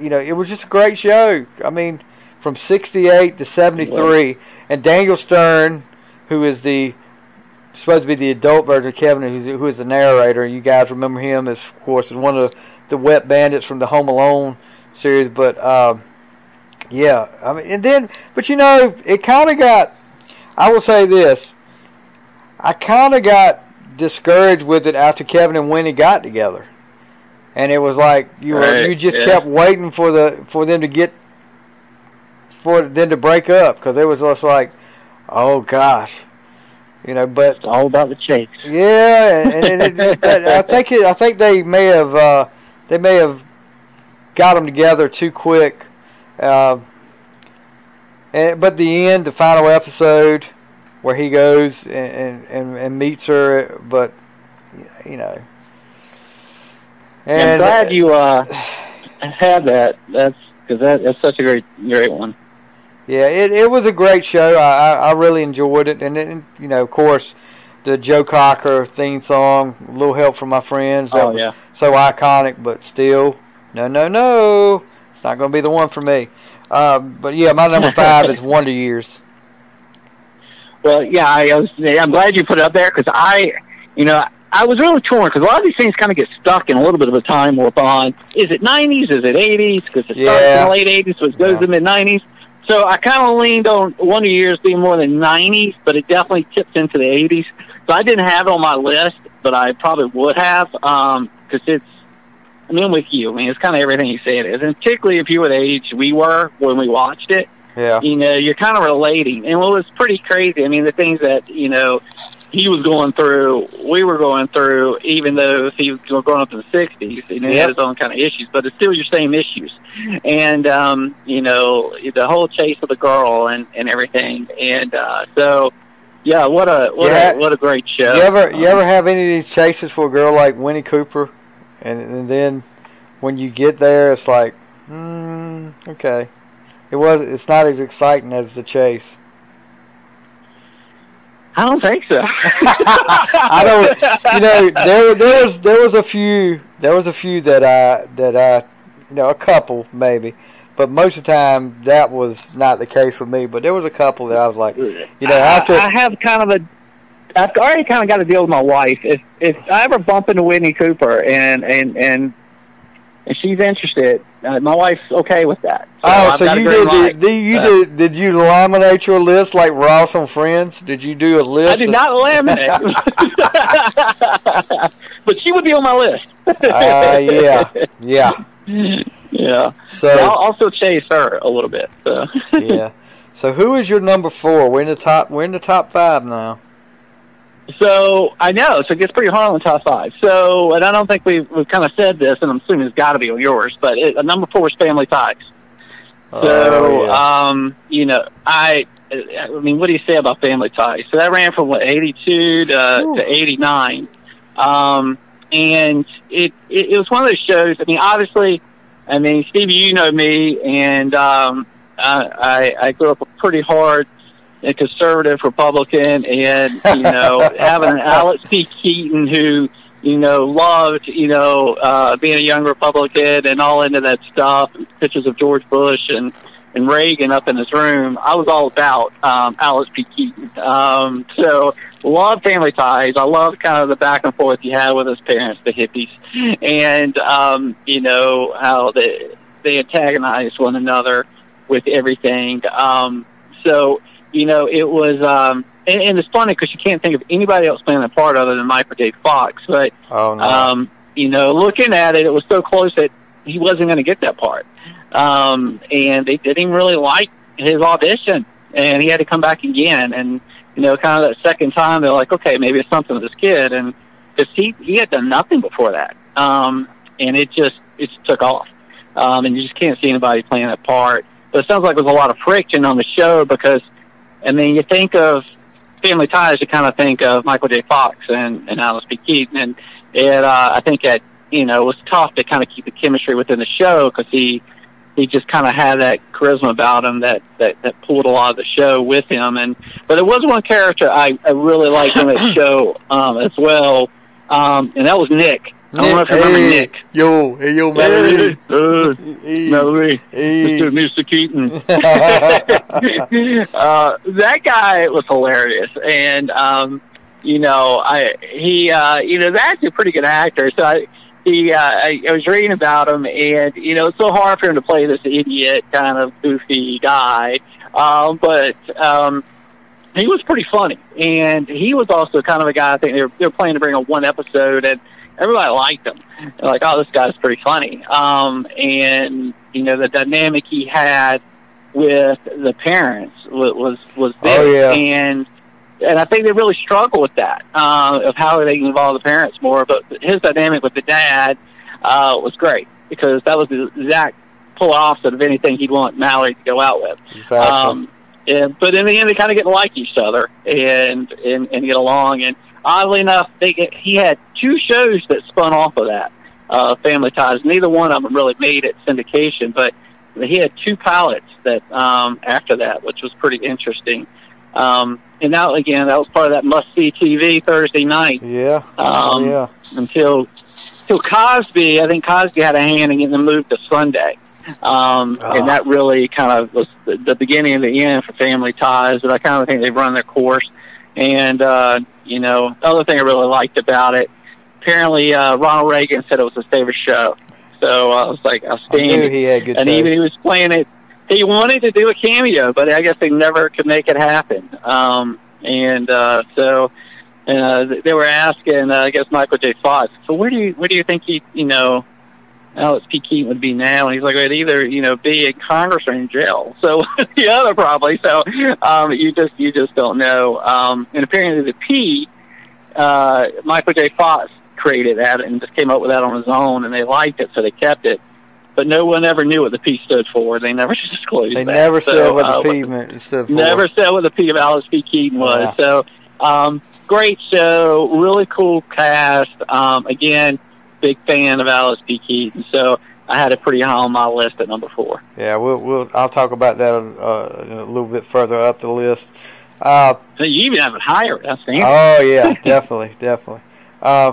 you know, it was just a great show. I mean, from '68 to '73, and Daniel Stern, who is the supposed to be the adult version of Kevin, who's who is the narrator. You guys remember him as, of course, as one of the, the Wet Bandits from the Home Alone series. But um, yeah, I mean, and then, but you know, it kind of got. I will say this. I kind of got discouraged with it after Kevin and Winnie got together, and it was like you were Right, you just yeah. kept waiting for the for them to get for them to break up because it was just like, oh gosh, you know. But It's all about the chase. yeah, and, and it, it, but I think it, I think they may have uh, they may have got them together too quick. Uh, and, but the end, the final episode, where he goes and, and, and, and meets her, but you know, I'm glad you uh, had that. That's because that, that's such a great great one. Yeah, it, it was a great show. I, I, really enjoyed it, and, then you know, of course, the Joe Cocker theme song, "A Little Help from My Friends." That Oh was yeah. so iconic, but still, no, no, no, it's not going to be the one for me. Um, but yeah, my number five is Wonder Years. Well, yeah, I, I was. I'm glad you put it up there because I, you know, I was really torn because a lot of these things kind of get stuck in a little bit of a time warp on. Is it 90s? Is it 80s? Because it starts in the late 80s, so it goes Yeah. to mid 90s. So I kind of leaned on Wonder Years being more than 90s, but it definitely tips into the 80s. So I didn't have it on my list, but I probably would have um, because it's. I mean, I'm with you. I mean, it's kind of everything you say it is, and particularly if you were the age we were when we watched it Yeah, you know, you're kind of relating. And what was pretty crazy, I mean, the things that, you know, he was going through, we were going through, even though he was growing up in the 60s, and he Yep. had his own kind of issues, but it's still your same issues. And, um, you know, the whole chase of the girl and, and everything. And, uh, so, yeah, what a, what Yeah. a, what a great show. you ever you Um, ever have any of these chases for a girl like Winnie Cooper, and, and then when you get there, it's like, hmm, okay, it was it's not as exciting as the chase. I don't think so. I don't. You know, there there was there was a few there was a few that I that I you know a couple maybe, but most of the time that was not the case with me. But there was a couple that I was like, you know, after I, I have kind of a. I've already kind of got to deal with my wife. If if I ever bump into Whitney Cooper and and and and she's interested, uh, my wife's okay with that. oh, I've so you green did, light. did you Uh, did did you laminate your list like Ross on Friends? Did you do a list? I did of- not laminate, but she would be on my list. Ah, yeah, yeah. yeah. So I'll also chase her a little bit. So. yeah. So who is your number four? We're in the top. We're in the top five now. So I know, so it gets pretty hard on the top five. So, and I don't think we've, we've kind of said this, and I'm assuming it's got to be on yours, but it, number four is Family Ties. So, Oh, yeah. um, you know, I, I mean, what do you say about Family Ties? So that ran from what 82 to, Ooh. to 89, um, and it, it it was one of those shows. I mean, obviously, I mean, Stevie, you know me, and um, I I I grew up a pretty hard and conservative Republican, and you know, having an Alex P. Keaton who you know, loved, you know, uh, being a young Republican and all into that stuff, pictures of George Bush and, and Reagan up in his room. I was all about, um, Alex P. Keaton. Um, so love family ties. I love kind of the back and forth he had with his parents, the hippies, and, um, you know, how they, they antagonized one another with everything. Um, so, you know, it was, um, and, and it's funny because you can't think of anybody else playing that part other than Michael J. Fox. But Oh no. um, you know, looking at it, it was so close that he wasn't going to get that part. Um, and they didn't really like his audition, and he had to come back again. And you know, kind of that second time, they're like, okay, maybe it's something with this kid, and because he he had done nothing before that, um, and it just it just took off. Um, and you just can't see anybody playing that part. But it sounds like there was a lot of friction on the show because, I mean, you think of Family Ties, you kind of think of Michael J. Fox and, and Alex P. Keaton, and it, uh, I think that you know it was tough to kind of keep the chemistry within the show because he he just kind of had that charisma about him that, that that pulled a lot of the show with him. And but there was one character I, I really liked on that show um, as well, um, and that was Nick. I don't know if you remember hey, Nick. Yo, hey, yo, Hey, Mallory. uh, Hey, Mallory, hey. Mr. Mr. Keaton. uh, that guy was hilarious, and um, you know, I he uh, you know that's a pretty good actor. So I, he uh, I, I was reading about him, and you know, it's so hard for him to play this idiot kind of goofy guy. Um, but um, he was pretty funny, and he was also kind of a guy. I think they were, they were planning to bring on one episode, and everybody liked him. They're like, oh, this guy's pretty funny. Um, and you know, the dynamic he had with the parents was was, was big, Oh, yeah. and and I think they really struggle with that uh, of how they can involve the parents more. But his dynamic with the dad uh, was great because that was the exact pull opposite of anything he'd want Mallory to go out with. Exactly. Um, and, but in the end, they kind of get to like each other and, and and get along. And oddly enough, they get, he had two shows that spun off of that. Uh, Family Ties. Neither one of them really made it syndication, but he had two pilots that um, after that, which was pretty interesting. Um, and now again, that was part of that must see TV Thursday night yeah. Oh, um, yeah. until until Cosby. I think Cosby had a hand in getting them moved to Sunday, um, Ah. and that really kind of was the, the beginning of the end for Family Ties. But I kind of think they've run their course. And uh, you know, the other thing I really liked about it, apparently uh, Ronald Reagan said it was his favorite show. So uh, I was like I knew outstanding. he had good and even he was playing it. He wanted to do a cameo, but I guess they never could make it happen. Um, and uh, so uh, they were asking, uh, I guess Michael J. Fox. So where do you where do you think he, you know, Alex P. Keaton would be now? And he's like, it'd either you know be in Congress or in jail. So the other probably. So um, you just you just don't know. Um, and apparently the P, uh, Michael J. Fox created that and just came up with that on his own, and they liked it, so they kept it. But no one ever knew what the P stood for. They never disclosed They that. never So, said what uh, the P meant stood for. Never said what the P of Alex P. Keaton was. So, um, great show, really cool cast. Um, again, big fan of Alex P. Keaton. So I had it pretty high on my list at number four. Yeah, we'll we'll I'll talk about that uh, a little bit further up the list. Uh, So you even have it higher. That's fantastic. oh yeah, definitely, definitely. Uh,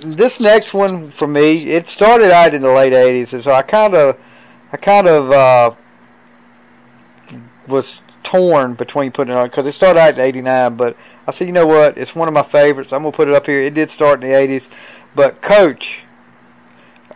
this next one for me, it started out in the late '80s, and so I kind of, I kind of uh, was torn between putting it on because it started out in '89. But I said, you know what? It's one of my favorites. I'm gonna put it up here. It did start in the '80s, but Coach.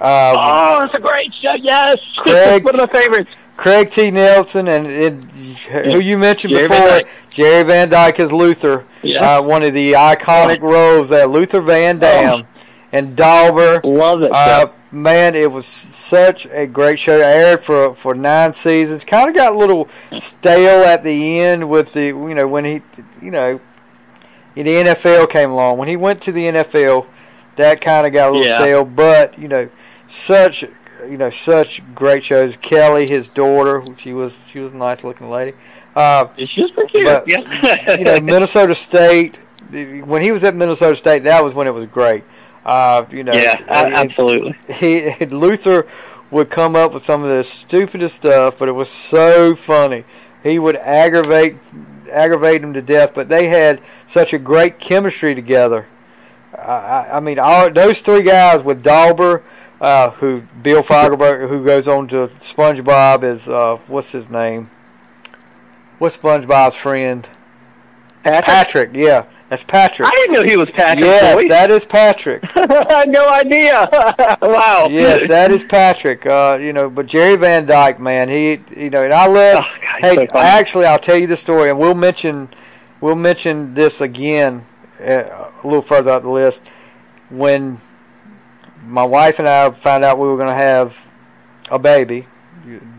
Uh, oh, it's a great show. Yes. Craig- One of my favorites. Craig T. Nelson and, and who you mentioned Jerry before, Van Jerry Van Dyke as Luther. Yeah. Uh, one of the iconic roles that Luther Van Dam and Dauber. Love it. Uh, man, it was such a great show. It aired for for nine seasons. Kind of got a little stale at the end with the you know when he you know the NFL came along. When he went to the NFL, that kind of got a little Yeah. stale. But you know, such you know such great shows. Kelly, his daughter, she was she was a nice looking lady. Uh, it's just pretty cute. but, yeah. you know, Minnesota State. When he was at Minnesota State, that was when it was great. Uh, you know, yeah, and- absolutely. he Luther would come up with some of the stupidest stuff, but it was so funny. He would aggravate aggravate him to death, but they had such a great chemistry together. I, I mean, all, those three guys with Dauber, uh, who Bill Fagerbakke, who goes on to SpongeBob, is uh, what's his name? What's SpongeBob's friend? Patrick? Patrick. Yeah, that's Patrick. I didn't know he was Patrick. Yes, Boyd. that is Patrick. I had no idea. wow. yes, that is Patrick. Uh, you know, but Jerry Van Dyke, man, he, you know, and I love. Oh, God, hey, so actually, I'll tell you the story, and we'll mention, we'll mention this again uh, a little further up the list when my wife and I found out we were going to have a baby.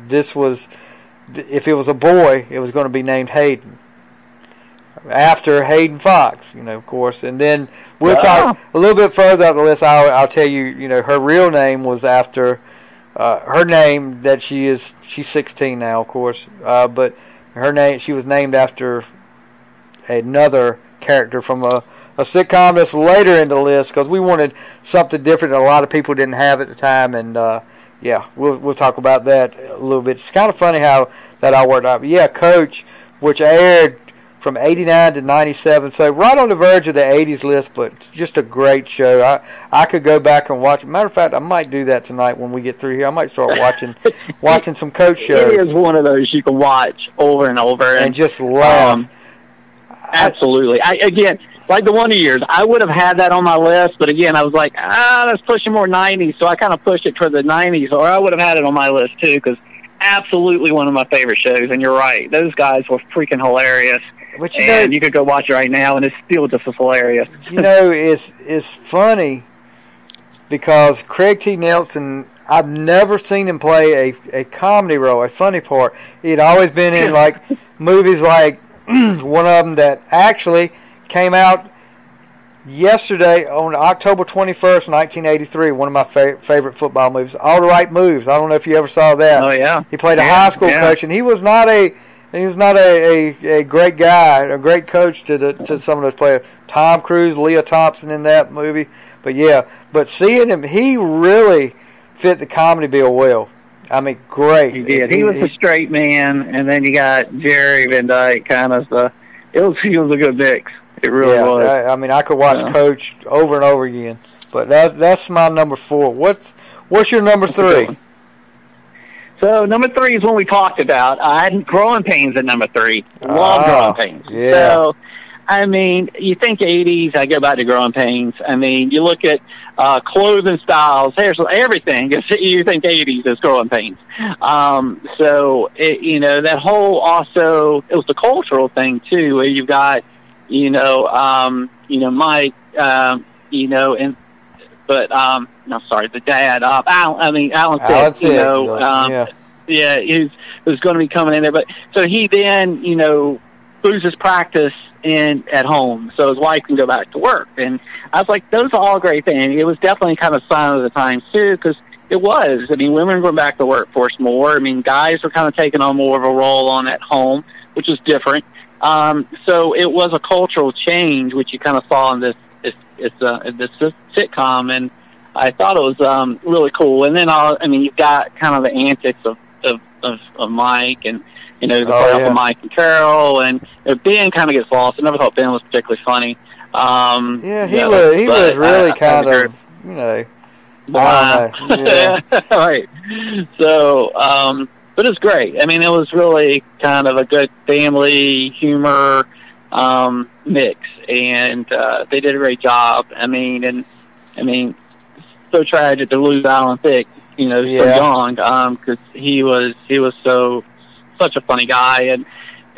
This was, if it was a boy, it was going to be named Hayden. After Hayden Fox, you know, of course, and then we'll talk a little bit further up the list. I'll, I'll tell you, you know, her real name was after uh, her name that she is. She's 16 now, of course, uh, but her name she was named after another character from a, a sitcom that's later in the list because we wanted something different that a lot of people didn't have at the time, and uh, yeah, we'll we'll talk about that a little bit. It's kind of funny how that all worked out. But yeah, Coach, which aired from 89 to 97 so right on the verge of the 80s list but it's just a great show i i could go back and watch matter of fact i might do that tonight when we get through here i might start watching watching some coach shows It is one of those you can watch over and over. and And, just laugh um, absolutely. I again, like the Wonder Years, I would have had that on my list, but again, I was like, ah, that's pushing more '90s, so I kind of pushed it toward the '90s, or I would have had it on my list too, because absolutely one of my favorite shows. And you're right, those guys were freaking hilarious. But you and know, you could go watch it right now, and it's still just as hilarious. you know, it's it's funny because Craig T. Nelson. I've never seen him play a, a comedy role, a funny part. He'd always been in like movies like one of them that actually came out yesterday on October 21st, 1983. One of my fa- favorite football movies, All the Right Moves. I don't know if you ever saw that. Oh yeah, He played a Yeah, high school yeah. coach, and he was not a he was not a, a, a great guy, a great coach to the to some of those players. Tom Cruise, Lea Thompson in that movie, but yeah, but seeing him, he really fit the comedy bill well. I mean, great. He did. He was a straight man, and then you got Jerry Van Dyke, kind of the. It was he was a good mix. It really yeah, was. I, I mean, I could watch Yeah. Coach over and over again, but that that's my number four. What's what's your number That's a good three? So number three is one we talked about. I had growing pains at number three. Love Ah, growing pains. yeah. So, I mean, you think '80s? I go back to growing pains. I mean, you look at uh, clothing styles, hair, everything. You think '80s is growing pains. Um, so, it, you know, that whole also it was the cultural thing too, where you've got, you know, um, you know, Mike, um, you know, and but um, no, sorry, the dad, uh, Alan. I mean, Alan, Alan Thicke, you know, um, yeah. yeah, he was, going to be coming in there. But so he then, you know, loses practice in at home, so his wife can go back to work. And I was like, those are all great things. It was definitely kind of sign of the times too, because it was. I mean, women were going back to the workforce more. I mean, guys were kind of taking on more of a role on at home, which was different. Um, so it was a cultural change, which you kind of saw in this this this, uh, this sitcom, and I thought it was um, really cool. And then all, I mean, you've got kind of the antics of of, of, of Mike and you know the Oh, part yeah. of Mike and Carol, and you know, Ben kind of gets lost. I never thought Ben was particularly funny. Um, Yeah, he you know, was he was really I- I kind agree. of you know Wow. I yeah. right. So, um, but it's great. I mean, it was really kind of a good family humor um, mix, and uh, they did a great job. I mean, and I mean, so tragic to lose Alan Thicke, you know, so Yeah. young, because he was he was so such a funny guy, and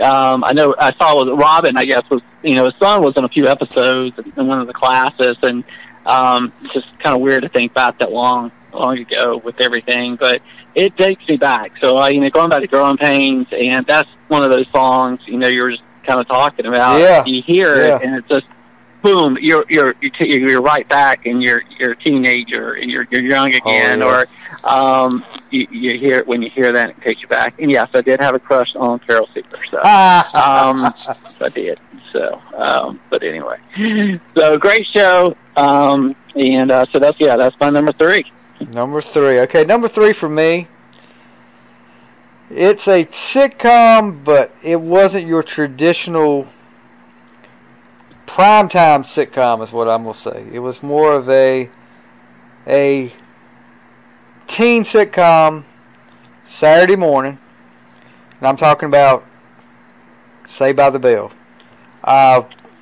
um, I know I saw with Robin, I guess was you know his son was in a few episodes in one of the classes, and um, it's just kind of weird to think back that long long ago with everything, but it takes me back. So uh, you know, going back to Growing Pains, and that's one of those songs you know you were just kind of talking about. Yeah. You hear Yeah. it, and it's just boom, you're you're you're, t- you're right back, and you're you're a teenager, and you're you're young again, Oh, yeah. or um, you, you hear it when you hear that, it takes you back. And yes, I did have a crush on Carol Seaver, so um, I did. So, um, but anyway, so great show, um, and uh, so that's yeah, that's my number three. Number three. Okay, number three for me. It's a sitcom, but it wasn't your traditional primetime sitcom, is what I'm gonna say. It was more of a a teen sitcom, Saturday morning, and I'm talking about Saved by the Bell.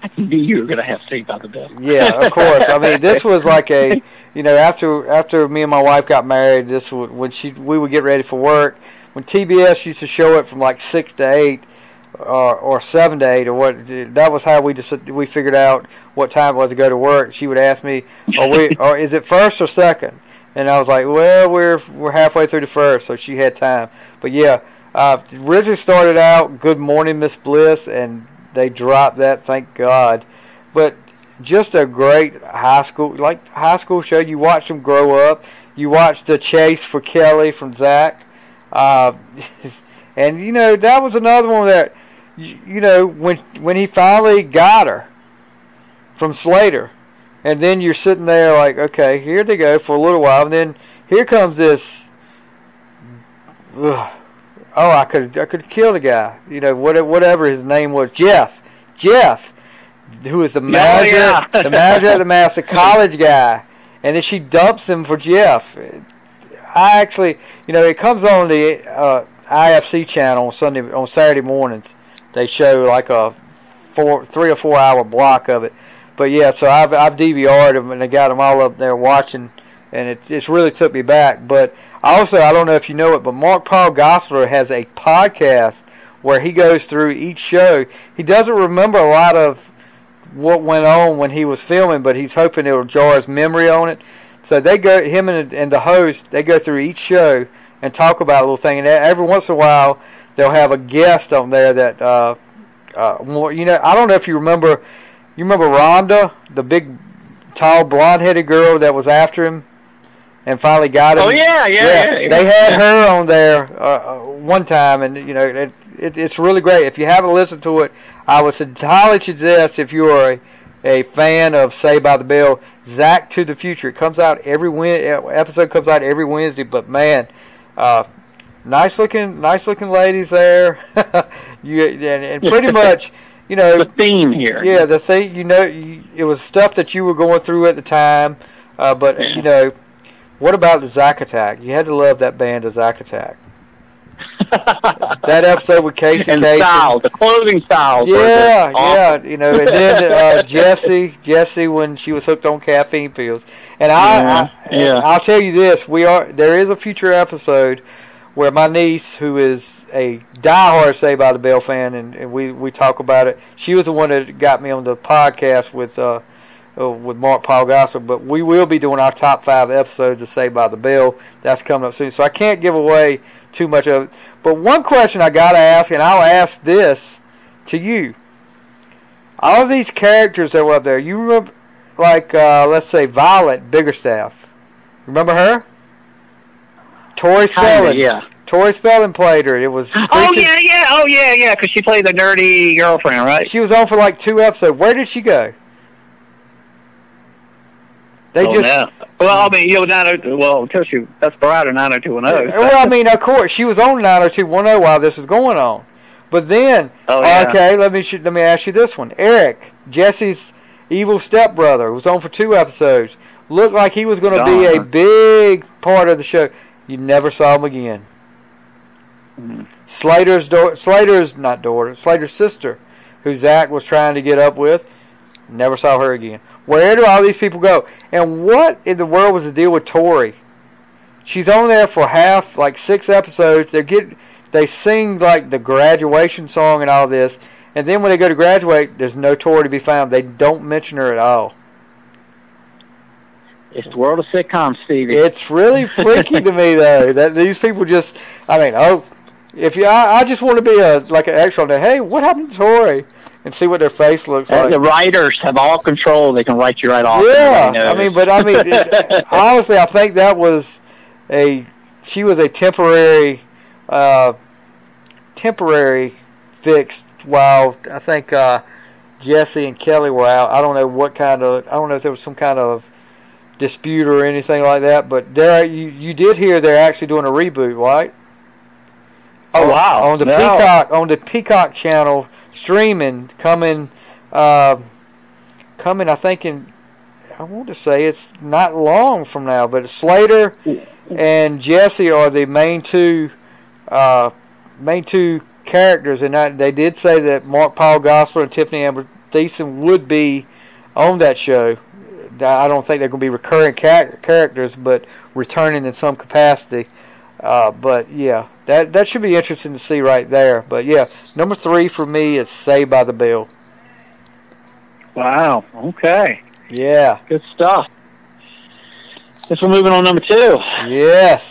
I knew you were going to have Saved by the Bell. yeah, of course. I mean, this was like a, you know, after after me and my wife got married, this was when she we would get ready for work. When TBS used to show it from like six to eight, or or seven to eight, or what. That was how we just we figured out what time it was to go to work. She would ask me, "Are we? or is it first or second? And I was like, "Well, we're we're halfway through the first, so she had time." But yeah, uh, originally started out Good Morning Miss Bliss, and they dropped that, thank God. But just a great high school, like high school show. You watch them grow up. You watch the chase for Kelly from Zach, uh, and you know that was another one that, you, know, when when he finally got her from Slater, and then you're sitting there like, okay, here they go for a little while, and then here comes this. Ugh, oh, I could I could kill the guy. You know, what, whatever his name was, Jeff. Jeff, who is the manager, yeah. the manager at the master college guy, and then she dumps him for Jeff. I actually, you know, it comes on the uh, IFC channel on Sunday on Saturday mornings. They show like a four, three or four hour block of it. But yeah, so I've I've DVR'd them and I got them all up there watching, and it it's really took me back. But also, I don't know if you know it, but Mark Paul Gosselaar has a podcast where he goes through each show. He doesn't remember a lot of what went on when he was filming, but he's hoping it'll jar his memory on it. So they go, him and, and the host, they go through each show and talk about a little thing. And every once in a while, they'll have a guest on there that, uh, uh, you know, I don't know if you remember, you remember Rhonda, the big, tall, blonde-headed girl that was after him and finally got him. Oh yeah, yeah. yeah, yeah. They had her on there uh, uh, one time, and you know, it, it, it's really great. If you haven't listened to it, I would entirely suggest if you are a, a fan of Saved by the Bell, Zack to the Future. It comes out every Wed episode comes out every Wednesday, but man, uh, nice looking, nice looking ladies there. you and, and pretty much, you know, the theme here. Yeah, the thing. You know, you, it was stuff that you were going through at the time, uh, but Yeah. you know, what about the Zack Attack? You had to love that band, the Zack Attack. That episode with Casey and Kasem. style, the clothing style. Yeah, yeah, you know, and then uh, Jesse, Jesse when she was hooked on caffeine pills, and I, Yeah, I, yeah. I'll tell you this: we are there is a future episode where my niece, who is a diehard Saved by the Bell fan, and, and we we talk about it. She was the one that got me on the podcast with uh with Mark Paul Gosselaar, but we will be doing our top five episodes of Saved by the Bell. That's coming up soon, so I can't give away too much of it. But one question I gotta ask, and I'll ask this to you. All of these characters that were up there, you remember, like, uh, let's say Violet Bickerstaff. Remember her? Tori Spelling. yeah. Tori Spelling played her. It was. Oh yeah, yeah, oh yeah, yeah. Because she played the nerdy girlfriend, right? She was on for like two episodes. Where did she go? They oh, just. no. Well, I mean, you know, nine oh, well, until she that's Barada nine oh two one oh. Well, I mean, of course, she was on 90210 while this was going on. But then, Oh, yeah. okay, let me sh- let me ask you this one. Eric, Jesse's evil stepbrother, was on for two episodes. Looked like he was going to be a big part of the show. You never saw him again. Mhm. Slater's daughter, Slater's not daughter, Slater's sister, who Zach was trying to get up with, never saw her again. Where do all these people go? And what in the world was the deal with Tori? She's on there for half, like six episodes. They get, they sing like the graduation song and all this, and then when they go to graduate, there's no Tori to be found. They don't mention her at all. It's the world of sitcoms, Stevie. It's really freaky to me though that these people just. I mean, oh, if you, I, I just want to be a like an extra. Hey, what happened to Tori? And see what their face looks Uh, like. the writers have all control. They can write you right off. Yeah, I mean, but I mean, it, honestly, I think that was a she was a temporary, uh, temporary fix while I think uh, Jesse and Kelly were out. I don't know what kind of I don't know if there was some kind of dispute or anything like that, but there you you did hear they're actually doing a reboot, right? Oh, wow. On the No. Peacock on the Peacock channel streaming coming uh, coming I think in I want to say it's not long from now, but Slater and Jesse are the main two uh, main two characters, and I, they did say that Mark Paul Gosselaar and Tiffany Amber Thiessen would be on that show. I don't think they're going to be recurring char- characters, but returning in some capacity. Uh, but yeah, that that should be interesting to see right there. But yeah, number three for me is Saved by the Bell. wow. Okay. Yeah. Good stuff. Guess we're moving on to number two. Yes.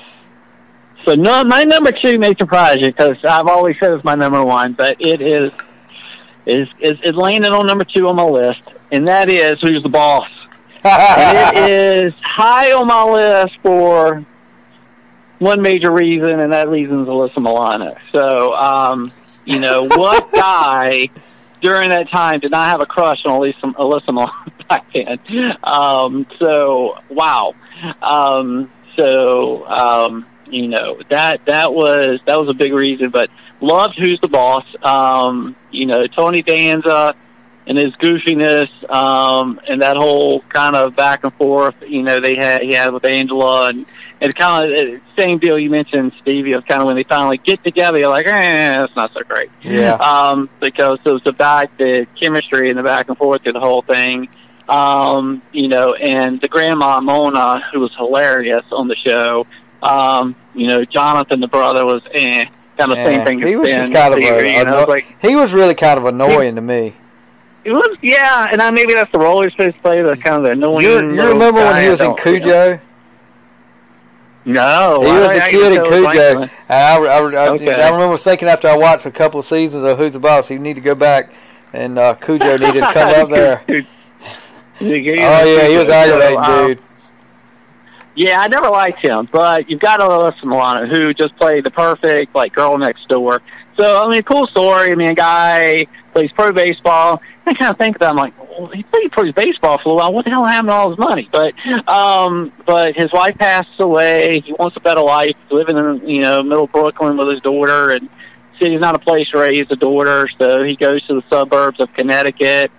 So no, my number two may surprise you because I've always said it's my number one, but it is is is it landed on number two on my list, and that is Who's the Boss. and it is high on my list for one major reason, and that reason is Alyssa Milano. So, um, you know, what guy during that time did not have a crush on Alyssa, Alyssa Milano back then? Um, so, wow. Um, so, um, you know, that that was that was a big reason. But loved Who's the Boss. Um, you know, Tony Danza and his goofiness, um, and that whole kind of back and forth, you know, they had he had with Angela, and it's kind of same deal you mentioned, Stevie. Of kind of when they finally get together, you're like, eh, that's not so great, Yeah. um, because it was the back the chemistry and the back and forth to the whole thing. Um, you know, and the grandma Mona, who was hilarious on the show. Um, you know, Jonathan, the brother, was eh. kind of Yeah, same thing. he was Ben just kind of a- you know, like He was really kind of annoying to me. it was, yeah, and I, maybe that's the role he's supposed to play, the kind of the annoying. You, you remember when he was in Cujo? No, He was I a kid in Cujo. I, I, I, Okay. I remember thinking after I watched a couple of seasons of Who's the Boss, you need to go back, and uh, Cujo needed to come up there. Oh yeah, he was aggravating, um, dude. Yeah, I never liked him, but you've got Alyssa Milano, who just played the perfect like girl next door. So I mean, cool story. I mean, a guy plays pro baseball. I kind of think that I'm like, he played pro baseball for a while. What the hell happened to all his money? But um, but his wife passed away. He wants a better life, living in you know middle Brooklyn with his daughter, and city's not a place to raise a daughter. So he goes to the suburbs of Connecticut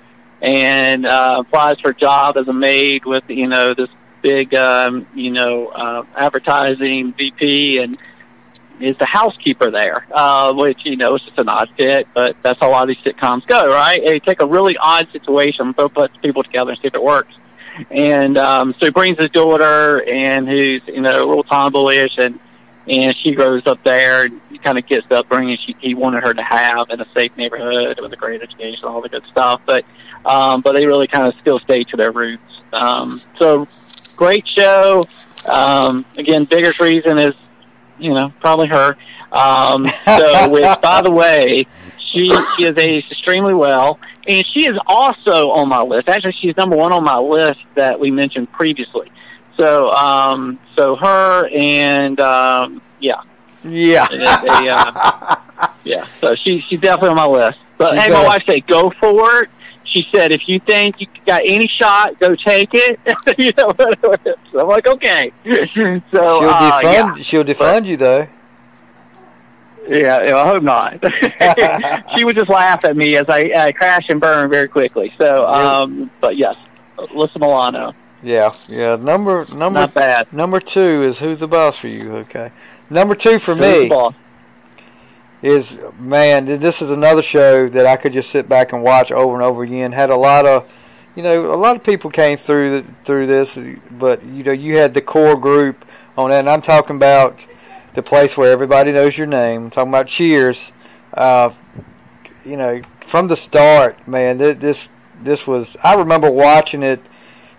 and uh, applies for a job as a maid with you know this big um, you know uh, advertising VP and is the housekeeper there, uh, which you know is just an odd fit, but that's how a lot of these sitcoms go, right? They take a really odd situation, throw put people together and see if it works. And um, so he brings his daughter, and who's you know a little tomboyish, and and she grows up there and kind of gets the upbringing she, he wanted her to have in a safe neighborhood with a great education, all the good stuff. But um, but they really kind of still stay to their roots. Um, so great show. Um, again, biggest reason is you know probably her. Um, so which by the way, she she has aged extremely well, and she is also on my list. Actually, she's number one on my list that we mentioned previously. So um, so her and um, yeah, Yeah. They- they, uh, yeah. So she she's definitely on my list. But hey, my wife said go for it. She said if you think you got any shot, go take it. you know, so I'm like okay. So she'll uh, defund. yeah, She'll defund you though. yeah, I hope not. she would just laugh at me as I uh, crash and burn very quickly. So, um, but yes, Alyssa Milano, Yeah, yeah. Number number not bad. number two is who's the boss for you? Okay. Number two for Who's me boss? Is man. This is another show that I could just sit back and watch over and over again. Had a lot of, you know, a lot of people came through through this, but you know, you had the core group on that, and I'm talking about the place where everybody knows your name. I'm talking about Cheers. Uh, you know, from the start, man. This this was. I remember watching it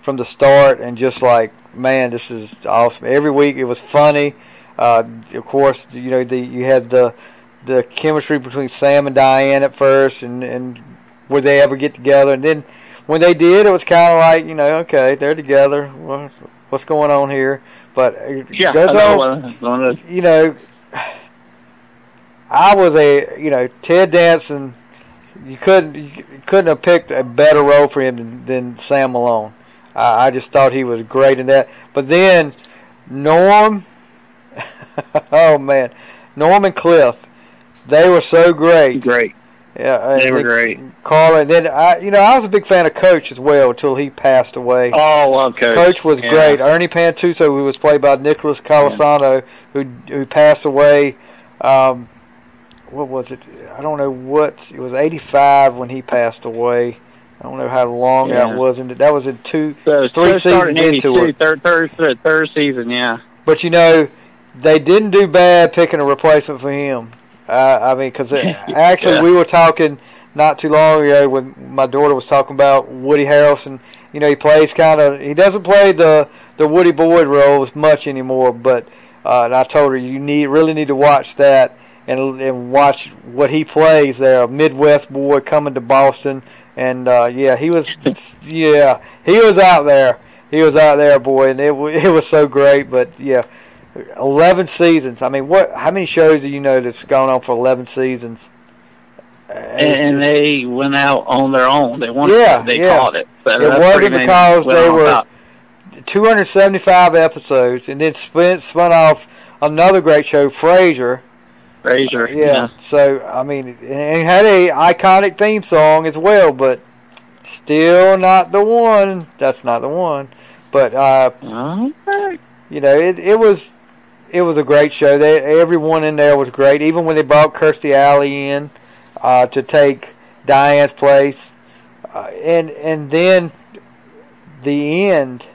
from the start and just like, man, this is awesome. Every week it was funny. Uh, of course, you know, the you had the the chemistry between Sam and Diane at first, and and would they ever get together? And then when they did, it was kind of like, you know, okay, they're together. Well, what's going on here? But Yeah, know on one, one of those. you know, I was a you know Ted Danson. You couldn't you couldn't have picked a better role for him than, than Sam Malone. I, I just thought he was great in that. But then Norm, oh man, Norm and Cliff, they were so great. Great. Yeah, They were great. Carl, and then I, you know, I was a big fan of Coach as well until he passed away. Oh, love Coach. Coach was Yeah. great. Ernie Pantuso, who was played by Nicholas Colasanto, who who passed away. Um, what was it? I don't know what. It was 85 when he passed away. I don't know how long Yeah. that was. And that was in two. So Three seasons into it. third, third, third season, yeah. But you know, they didn't do bad picking a replacement for him. Uh, I mean, because actually Yeah. we were talking not too long ago when my daughter was talking about Woody Harrelson. You know, he plays kind of. He doesn't play the the Woody Boyd role as much anymore. But uh, and I told her you need really need to watch that and and watch what he plays there. A Midwest boy coming to Boston, and uh, yeah, he was. yeah, he was out there. He was out there, boy, and it it was so great. But yeah, eleven seasons. I mean, what? How many shows do you know that's gone on for eleven seasons? And, and they went out on their own. They wanted Yeah, to. They yeah. caught it. So It wasn't because they were- top. 275 episodes, and then spun spun off another great show, Frasier. Frazier. Yeah. So I mean, it had a iconic theme song as well, but still not the one. That's not the one. But uh. Okay. you know, it it was it was a great show. They everyone in there was great. Even when they brought Kirstie Alley in uh, to take Diane's place, uh, and and then the end.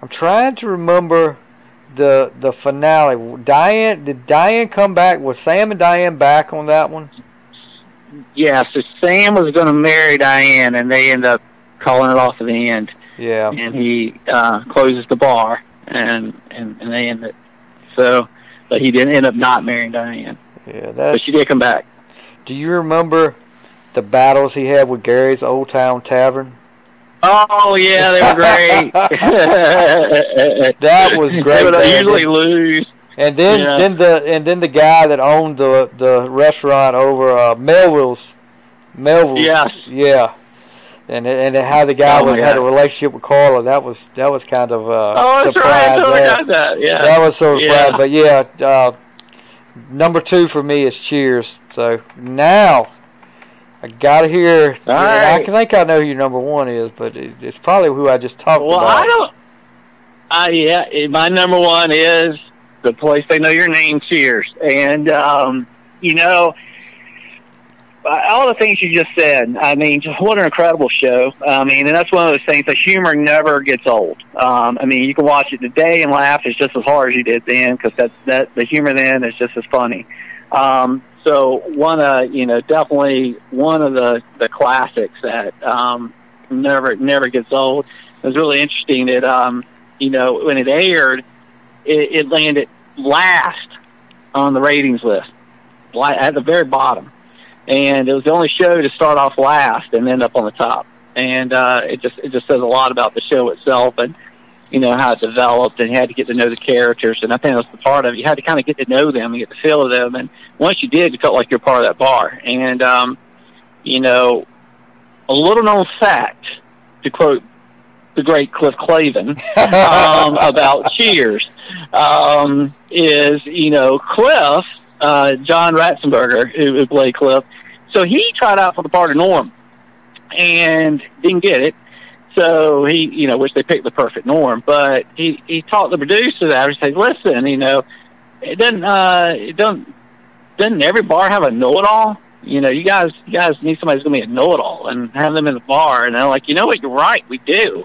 I'm trying to remember the the finale. Diane did Diane come back? Was Sam and Diane back on that one? Yeah, so Sam was going to marry Diane, and they end up calling it off at the end. Yeah. And he uh, closes the bar, and and and they end it. So, but he didn't end up not marrying Diane. Yeah, But she did come back. Do you remember the battles he had with Gary's Old Town Tavern? Oh yeah, they were great. That was great, They would usually lose. And then Yeah. then the and then the guy that owned the the restaurant over uh, Melville's, Melville's. Yes. Yeah. And and how the guy Oh, was, had a relationship with Carla. That was that was kind of uh, Oh, that's right. I got that. Yeah. That was so Yeah. But yeah, uh, number two for me is Cheers. So now I gotta hear. All I can think I know who your number one is, but it, it's probably who I just talked Well, about. I don't. Uh, yeah, my number one is the place they know your name. Cheers, and um, you know all the things you just said. I mean, just what an incredible show. I mean, and that's one of those things. The humor never gets old. Um, I mean, you can watch it today and laugh It's just as hard as you did then, because that that the humor then is just as funny. Um, so one, uh, you know, definitely one of the the classics that um, never never gets old. It was really interesting that um, you know when it aired, it, it landed last on the ratings list, li- at the very bottom, and it was the only show to start off last and end up on the top. And uh, it just it just says a lot about the show itself and you know how it developed, and you had to get to know the characters. And I think that's the part of it. You had to kind of get to know them and get the feel of them. And once you did, you felt like you're part of that bar. And um, you know, a little known fact, to quote the great Cliff Clavin um, about Cheers, um, is you know Cliff, uh, John Ratzenberger, who, who played Cliff. So he tried out for the part of Norm, and didn't get it. So he, you know, which they picked the perfect Norm, but he he talked the producer that. He said, "Listen, you know, it doesn't uh, it doesn't doesn't every bar have a know-it-all? You know, you guys you guys need somebody who's gonna be a know-it-all and have them in the bar." And they're like, "You know what? You're right. We do."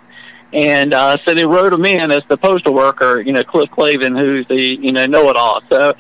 And uh, so they wrote him in as the postal worker, you know, Cliff Clavin, who's the you know know-it-all. So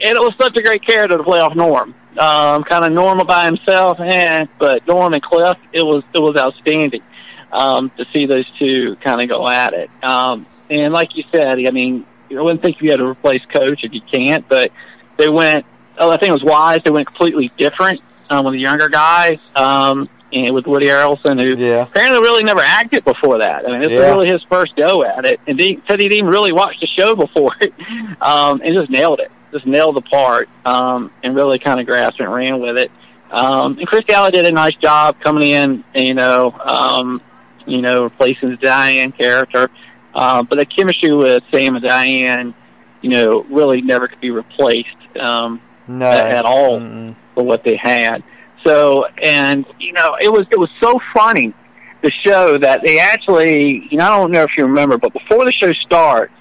and it was such a great character to play off Norm. Um, kind of normal by himself, and but Norm and Cliff, it was it was outstanding um, to see those two kind of go at it. Um, and like you said, I mean, I wouldn't think you had to replace Coach if you can't, but they went. Oh, I think it was wise. They went completely different um, with a younger guy, um, and with Woody Harrelson, who Yeah. apparently really never acted before that. I mean, it's Yeah. really his first go at it, and he said he didn't even really watch the show before it, um, and just nailed it. Just nailed the part, um, and really kind of grasped and ran with it. Um, and Chris Gallagher did a nice job coming in, you know, um, you know, replacing the Diane character. Uh, but the chemistry with Sam and Diane, you know, really never could be replaced. Um, No. at all Mm-mm. for what they had. So, and you know, it was it was so funny the show that they actually, you know, I don't know if you remember, but before the show starts,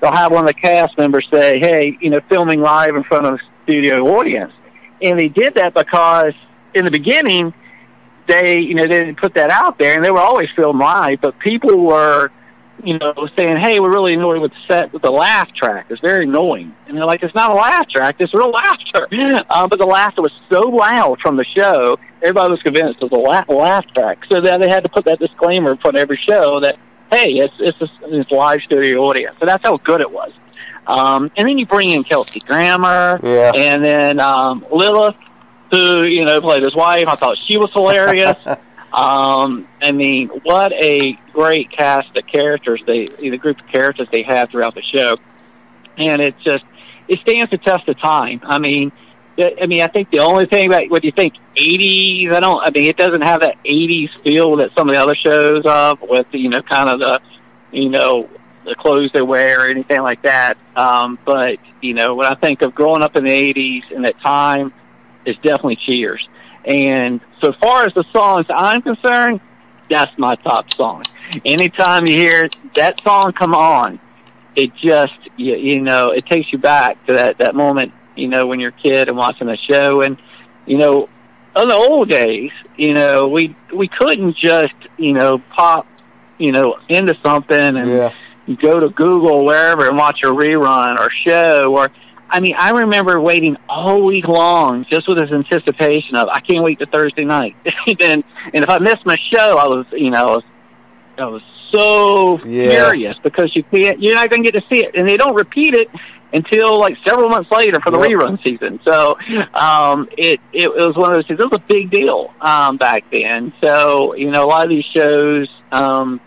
they'll have one of the cast members say, "Hey, you know, filming live in front of a studio audience," and they did that because in the beginning they, you know, they didn't put that out there, and they were always filmed live, but people were. You know, saying, "Hey, we're really annoyed with the set with the laugh track. It's very annoying." And they're like, "It's not a laugh track. It's real laughter." Uh, but the laughter was so loud from the show, everybody was convinced it was a laugh, laugh track. So then they had to put that disclaimer in front of every show that, "Hey, it's it's a, it's live studio audience." So that's how good it was. Um, and then you bring in Kelsey Grammer, Yeah. and then um, Lilith, who you know played his wife. I thought she was hilarious. Um, I mean, what a great cast of characters they, the group of characters they have throughout the show, and it just it stands the test of time. I mean, I mean, I think the only thing that what do you think '80s? I don't. I mean, it doesn't have that '80s feel that some of the other shows of with you know kind of the you know the clothes they wear or anything like that. Um, but you know, when I think of growing up in the '80s and that time, it's definitely Cheers. And so far as the songs I'm concerned, that's my top song. Anytime you hear that song come on, it just you, you know it takes you back to that that moment you know when you're a kid and watching the show and you know in the old days you know we we couldn't just you know pop you know into something and Yeah. go to Google wherever and watch a rerun or show or I mean, I remember waiting all week long just with this anticipation of I can't wait to Thursday night. and and if I missed my show, I was you know I was, I was so Yes. furious because you can't you're not going to get to see it, and they don't repeat it until like several months later for the Yep. rerun season. So um, it, it was one of those things. It was a big deal um, back then. So you know, a lot of these shows. Um,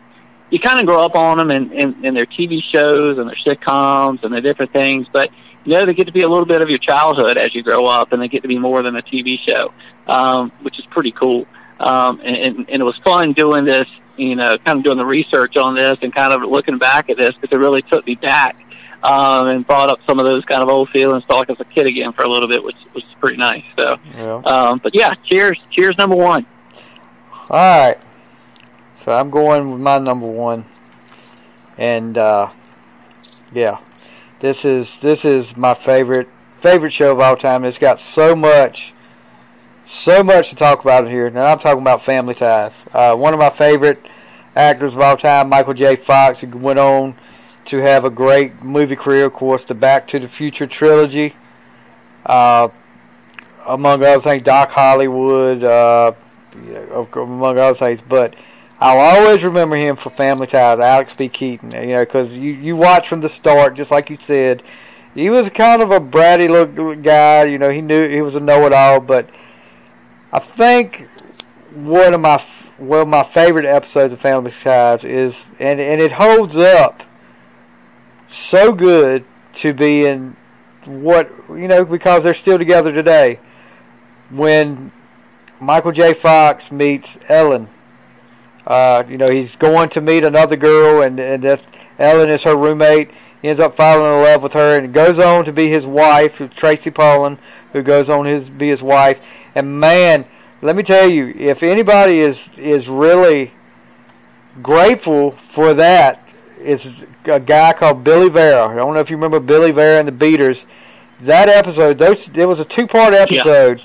you kind of grow up on them and in their TV shows and their sitcoms and their different things, but you know they get to be a little bit of your childhood as you grow up, and they get to be more than a TV show, um, which is pretty cool. Um, and, and, and it was fun doing this, you know, kind of doing the research on this and kind of looking back at this because it really took me back um, and brought up some of those kind of old feelings, felt like I was a kid again for a little bit, which which is pretty nice. So, Yeah. um, but yeah, cheers, cheers, number one. All right. So I'm going with my number one, and uh, yeah, this is this is my favorite favorite show of all time. It's got so much, so much to talk about here. Now I'm talking about Family Ties. Uh, one of my favorite actors of all time, Michael J. Fox, who went on to have a great movie career. Of course, the Back to the Future trilogy. Uh, among other things, Doc Hollywood, uh, among other things. But I'll always remember him for Family Ties, Alex P. Keaton. You know, because you you watch from the start, just like you said, he was kind of a bratty little guy. You know, he knew he was a know-it-all. But I think one of my one of my favorite episodes of Family Ties is, and and it holds up so good to be in what you know because they're still together today. When Michael J. Fox meets Ellen, uh, you know he's going to meet another girl, and and that Ellen is her roommate. He ends up falling in love with her, and goes on to be his wife, Tracy Pollan, who goes on his be his wife. And man, let me tell you, if anybody is is really grateful for that, it's a guy called Billy Vera. I don't know if you remember Billy Vera and the Beaters. That episode, those it was a two part episode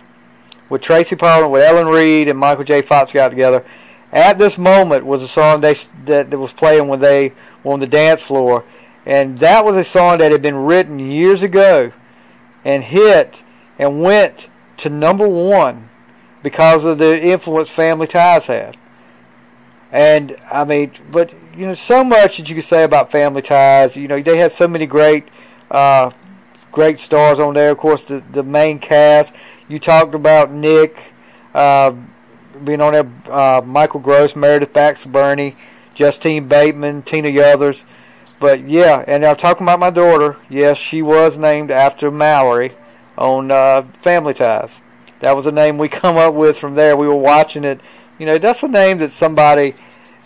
with Tracy Pollan, with Ellen Reed, and Michael J. Fox got together. At this moment was a song they that, that was playing when they were on the dance floor, and that was a song that had been written years ago, and hit and went to number one because of the influence Family Ties had. And I mean, but you know, so much that you could say about Family Ties. You know, they had so many great, uh, great stars on there. Of course, the the main cast. You talked about Nick uh, being on there. Uh, Michael Gross, Meredith Baxter, Birney, Justine Bateman, Tina Yothers. But yeah, and I'm talking about my daughter. Yes, she was named after Mallory on uh, Family Ties. That was a name we come up with from there. We were watching it. You know, that's a name that somebody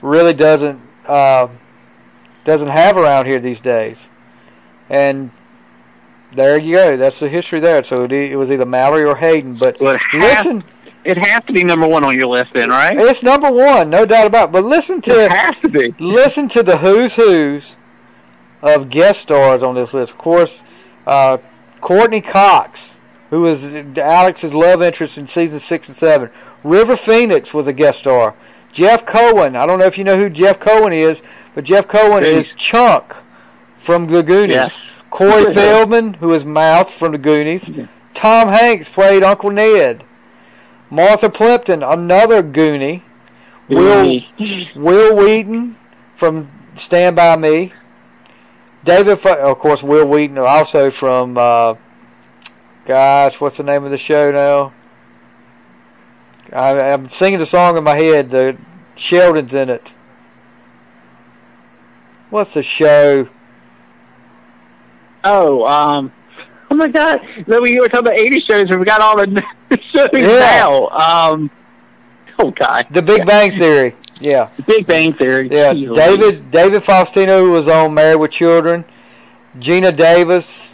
really doesn't uh, doesn't have around here these days. And there you go. That's the history there. So it, it was either Mallory or Hayden. But Well, it has, listen, it has to be number one on your list, then, right? it's number one, no doubt about. It. But listen to It has to be. listen to the who's who's of guest stars on this list. Of course, uh, Courteney Cox, who was Alex's love interest in season six and seven. River Phoenix was a guest star. Jeff Cohen. I don't know if you know who Jeff Cohen is, but Jeff Cohen is Chunk from the Goonies. Yes. Corey Feldman, who is Mouth from the Goonies. Tom Hanks played Uncle Ned. Martha Plimpton, another Goonie. Will Wil Wheaton from Stand By Me. David, of course, Wil Wheaton, also from, uh, gosh, what's the name of the show now? I, I'm singing the song in my head. The Sheldon's in it. What's the show? Oh, um, oh my God! No, we were talking about '80s shows, and we got all the shows Yeah. now. Um, oh God, The Big Bang Theory. Yeah. The Big Bang Theory. Yeah, Louise. David David Faustino was on Married with Children. Geena Davis,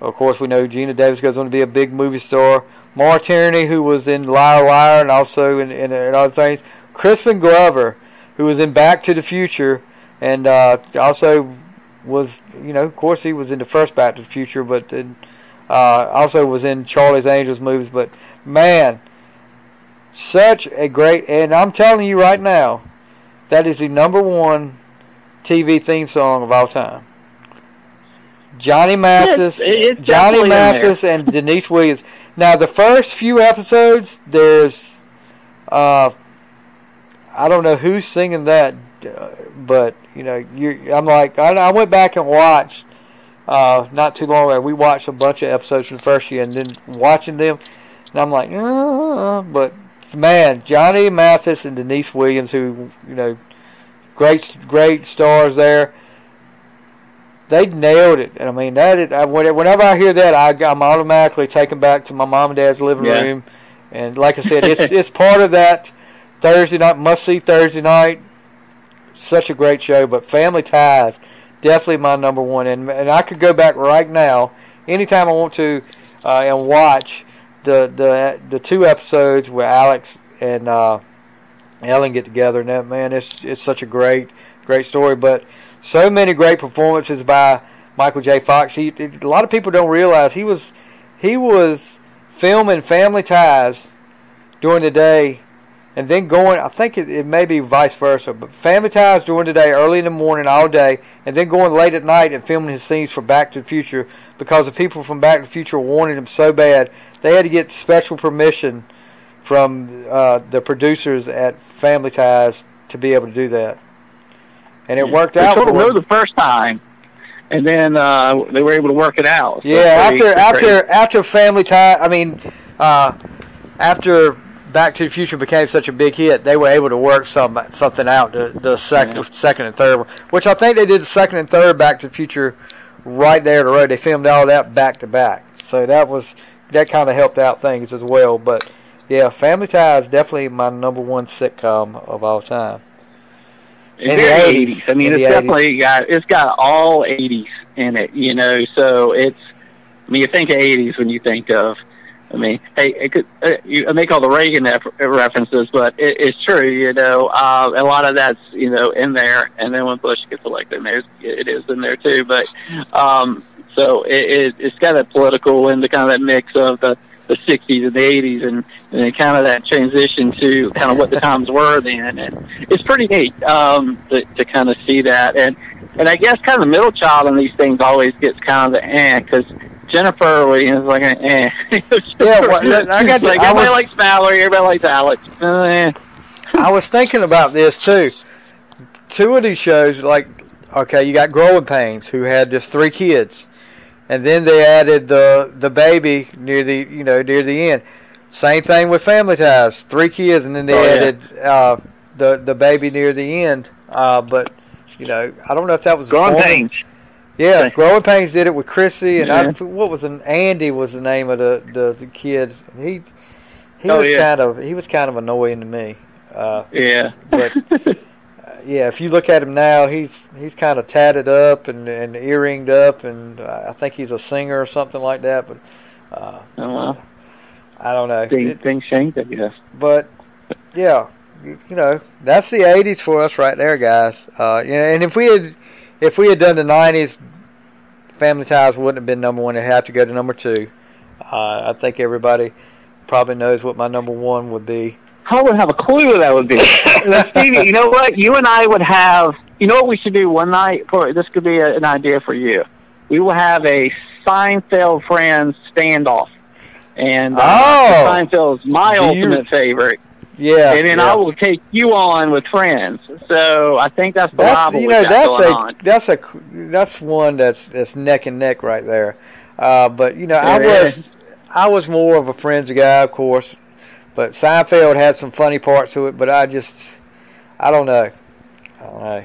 of course, we know Geena Davis goes on to be a big movie star. Maura Tierney, who was in Liar Liar and also in, in, in other things. Crispin Glover, who was in Back to the Future, and uh, also was, you know, of course, he was in the first Back to the Future, but uh, also was in Charlie's Angels movies. But man, such a great, and I'm telling you right now, that is the number one TV theme song of all time. Johnny Mathis, it's Johnny in there. Mathis, and Deniece Williams. Now the first few episodes, there's, uh, I don't know who's singing that, uh, but you know, you I'm like, I, I went back and watched. Uh, not too long ago, we watched a bunch of episodes from the first year, and then watching them, and I'm like, uh, but man, Johnny Mathis and Deniece Williams, who you know, great great stars there. They nailed it, and I mean that. Is, I, whenever I hear that, I, I'm automatically taken back to my mom and dad's living Yeah. room, and like I said, it's it's part of that Thursday night must see Thursday night. Such a great show, but Family Ties definitely my number one, and and I could go back right now anytime I want to uh, and watch the the the two episodes where Alex and uh, Ellen get together, and that man, it's it's such a great great story. But so many great performances by Michael J. Fox. He a lot of people don't realize he was he was filming Family Ties during the day, and then going. I think it, it may be vice versa, but Family Ties during the day, early in the morning, all day, and then going late at night and filming his scenes for Back to the Future because the people from Back to the Future wanted him so bad they had to get special permission from uh, the producers at Family Ties to be able to do that, and it worked They out. told them no the first time, and then uh, they were able to work it out. So Yeah, pretty- after after after Family Tie, I mean, uh, after Back to the Future became such a big hit, they were able to work some something out. The the second Yeah. second and third, one, which I think they did the second and third Back to the Future right there the road. They filmed all that back to back, so that was that kind of helped out things as well. But yeah, Family Tie is definitely my number one sitcom of all time. It's In the very 80s. 80s. I mean, it's the 80s. definitely got it's got all 80s in it. You know, so it's. I mean, you think of 80s when you think of. I mean, hey, it could uh, you I make all the Reagan ref- references, but it, it's true. You know, uh, a lot of that's you know in there, and then when Bush gets elected, there's it is in there too. But um, so it, it, it's got that political and the kind of that mix of the the 60s and the 80s, and and then kind of that transition to kind of what the times were then, and it's pretty neat um, to, to kind of see that, and and I guess kind of the middle child in these things always gets kind of the eh because. Jennifer is like an eh. Yeah, well, I got like I everybody was- likes Mallory, everybody likes Alex. Uh, eh. I was thinking about this too. Two of these shows, like, okay, you got Growing Pains, who had just three kids, and then they added the the baby near the you know near the end. Same thing with Family Ties, three kids, and then they Oh, yeah. added uh, the the baby near the end. Uh, but you know, I don't know if that was Growing pains. Yeah, Okay. Growing Pains did it with Chrissy, and I, Yeah. what was an Andy was the name of the the, the kid. He he Oh, was yeah. kind of he was kind of annoying to me. Uh, Yeah. But- yeah, if you look at him now, he's he's kind of tatted up and and earringed up, and uh, I think he's a singer or something like that. But uh, oh, well, I don't know. things, things change, I guess. but yeah, you, you know that's the '80s for us right there, guys. Uh, you know, and if we had if we had done the '90s, Family Ties wouldn't have been number one. It'd have to go to number two. Uh, I think everybody probably knows what my number one would be. I wouldn't have a clue what that would be. Stevie, you know what? You and I would have. You know what we should do one night? For this could be a, an idea for you. We will have a Seinfeld Friends standoff, and uh, Oh! Seinfeld's my Do you- ultimate favorite. Yeah, and then yeah. I will take you on with Friends. So I think that's the That's you know that's a that's a that's one that's that's neck and neck right there. Uh, but you know I was is. I was more of a Friends guy, of course, but Seinfeld had some funny parts to it. But I just I don't know, I don't know.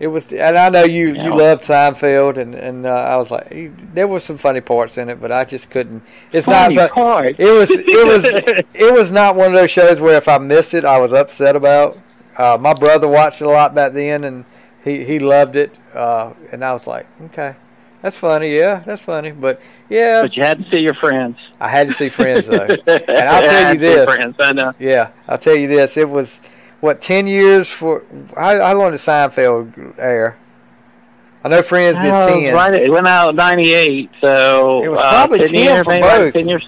It was, and I know you you loved Seinfeld, and and uh, I was like, there was some funny parts in it, but I just couldn't. It's Funny not. part. It was it was it was not one of those shows where if I missed it, I was upset about. Uh, my brother watched it a lot back then, and he he loved it. Uh, and I was like, okay, that's funny. Yeah, that's funny. But yeah, But you had to see your friends. I had to see Friends though. and I'll tell you this. Friends, I know. yeah, I'll tell you this. It was what ten years for how, how long did Seinfeld air? I know Friends did Oh, ten. right, it went out '98, so It was uh, probably 10 10 years, for both. 10 years.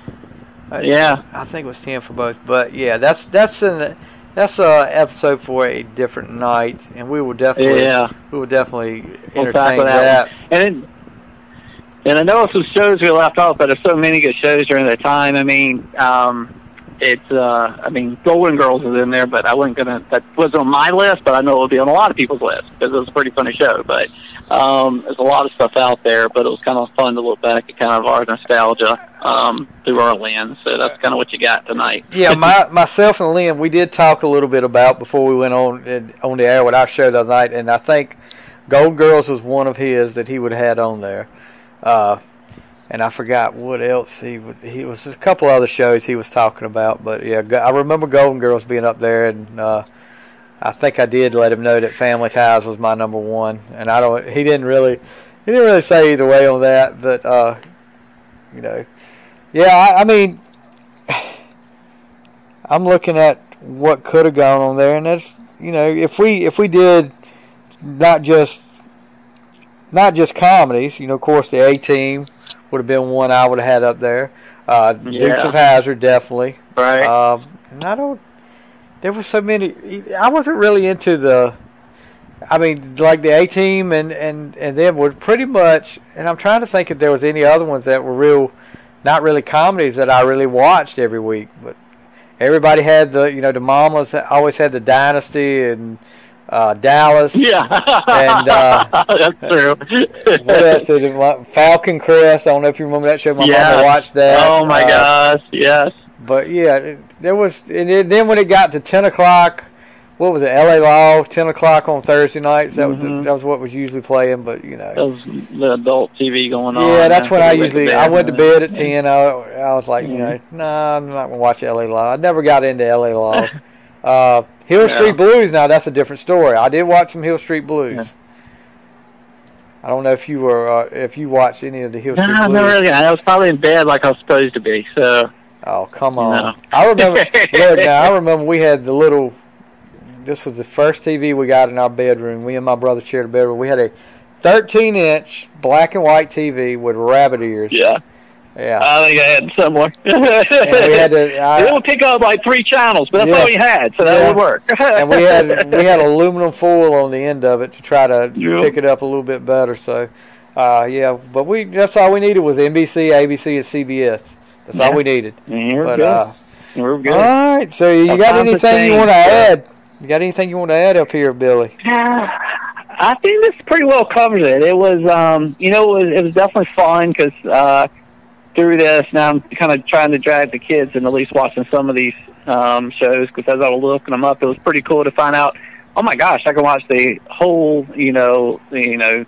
Uh, Yeah, I think it was ten for both. But yeah, that's that's an that's a episode for a different night, and we will definitely Yeah. we will definitely We'll entertain that that. And it, and I know some shows we left off, but there's so many good shows during that time. I mean, um, it's uh, I mean, Golden Girls is in there, but I wasn't gonna. That wasn't on my list, but I know it will be on a lot of people's list because it was a pretty funny show. But um, there's a lot of stuff out there, but it was kind of fun to look back at kind of our nostalgia um, through our lens. So that's kind of what you got tonight. Yeah, my myself and Liam, we did talk a little bit about before we went on uh, on the air with our show the other night, and I think Gold Girls was one of his that he would have had on there. Uh, and I forgot what else he would. He was a couple other shows he was talking about, but yeah, I remember Golden Girls being up there, and uh, I think I did let him know that Family Ties was my number one, and I don't. He didn't really. He didn't really say either way on that, but uh, you know, yeah. I, I mean, I'm looking at what could have gone on there, and that's you know, if we if we did not just not just comedies, you know, of course the A Team would have been one I would have had up there. Uh, Dukes of Hazzard definitely. Right. Um, and I don't. There was so many. I wasn't really into the. I mean, like the A Team and and and them were pretty much. And I'm trying to think if there was any other ones that were real, not really comedies that I really watched every week. But everybody had the you know the Mamas always had the Dynasty and uh, Dallas. yeah. and, uh, that's true. What else it, Falcon Crest? I don't know if you remember that show. My Yeah. mama watched that. Oh my Uh, gosh! Yes. But yeah, it- there was, and then- when it got to ten o'clock, what was it? L.A. Law, ten o'clock on Thursday nights. That was Mhm. that was what was usually playing. But you That know, was the adult TV going on. yeah, that's when I After we went to usually bed. I went to bed at ten. I, I was like, you know, no, nah, I'm not gonna watch L.A. Law. I never got into L.A. Law. uh, Hill Yeah. Street Blues. Now that's a different story. I did watch some Hill Street Blues. Yeah. I don't know if you were uh, if you watched any of the Hill No, Street I Blues. never really. I was probably in bed like I was supposed to be. So Oh come on! No. I remember. look, now I remember we had the little. This was the first TV we got in our bedroom. We and my brother shared a bedroom. We had a 13-inch black and white TV with rabbit ears. yeah, Yeah. I think I had somewhere. we had to. I, it would pick up like three channels, but that's Yeah. all we had, so that Yeah. would work. and we had we had aluminum foil on the end of it to try to Yeah. pick it up a little bit better. So, uh, yeah, but we that's all we needed was NBC, ABC, and CBS. That's Yeah. all we needed. We're But good. uh, we're good. all right. So you got anything you want to uh, add? You got anything you want to add up here, Billy? I think this pretty well covers it. It was, um, you know, it was, it was definitely fun because uh, through this, now I'm kind of trying to drag the kids and at least watching some of these um, shows because as I was looking them up, it was pretty cool to find out. Oh my gosh, I can watch the whole, you know, you know,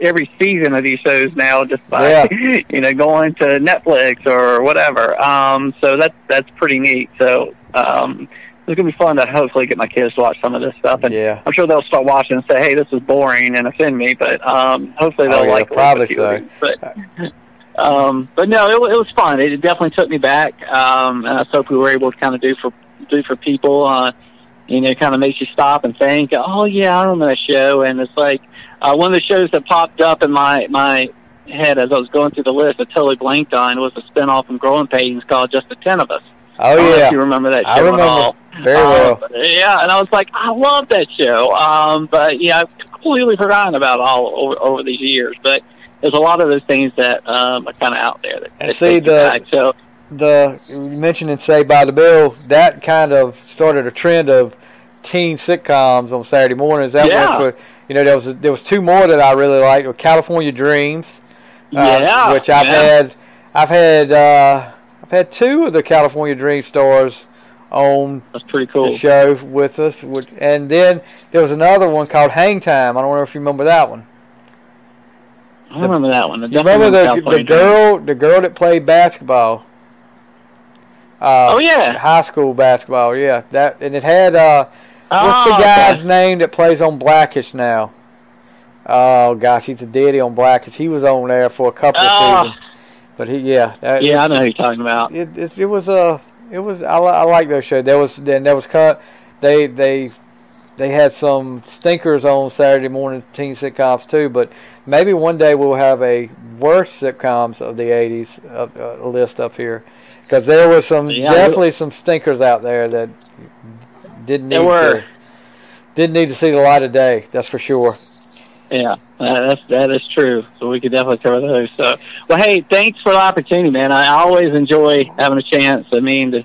every season of these shows now just by Yeah. you know going to Netflix or whatever. Um, so that's that's pretty neat. So um, it's gonna be fun to hopefully get my kids to watch some of this stuff and. Yeah. I'm sure they'll start watching and say, "Hey, this is boring," and offend me. But um, hopefully they'll Oh, yeah, like it probably so. But um, but no, it, it was fun. It definitely took me back, um, and I hope we were able to kind of do for do for people. Uh, you know, kind of makes you stop and think. Oh yeah, I remember that show. And it's like uh, one of the shows that popped up in my my head as I was going through the list. I totally blanked on was a spinoff from Growing Pains called Just the Ten of Us. Oh I don't know if yeah. you remember that show I at remember all. very Um, well. yeah, and I was like, I love that show. Um, but yeah, I've completely forgotten about all over, over these years. But there's a lot of those things that um, are kind of out there that, And that see, the- back. So the you mentioned in Saved by the Bell, that kind of started a trend of teen sitcoms on Saturday mornings. That Yeah. was for, you know, there was there was two more that I really liked. were California Dreams, uh, yeah, which I've yeah. had, I've had, uh, I've had two of the California Dream stars on That's pretty cool. the show with us. Which, and then there was another one called Hang Time. I don't know if you remember that one. I remember that one. I remember the the girl, the girl that played basketball. Uh, Oh yeah. high school basketball. Yeah, that and it had uh, what's Oh, the guy's okay. name that plays on Blackish now? Oh gosh, he's a daddy on Blackish. He was on there for a couple of Oh, seasons, but he yeah, that, yeah, I know who you're talking about. it, it, it was a it was I, I like those shows. There was then there was cut they they they had some stinkers on Saturday morning teen sitcoms too. But maybe one day we'll have a worst sitcoms of the '80s uh, uh, list up here because there was some Yeah, definitely some stinkers out there that didn't need were. to didn't need to see the light of day. That's for sure. Yeah, uh, that's that is true. So we could definitely cover those. So, well, hey, thanks for the opportunity, man. I always enjoy having a chance. I mean, to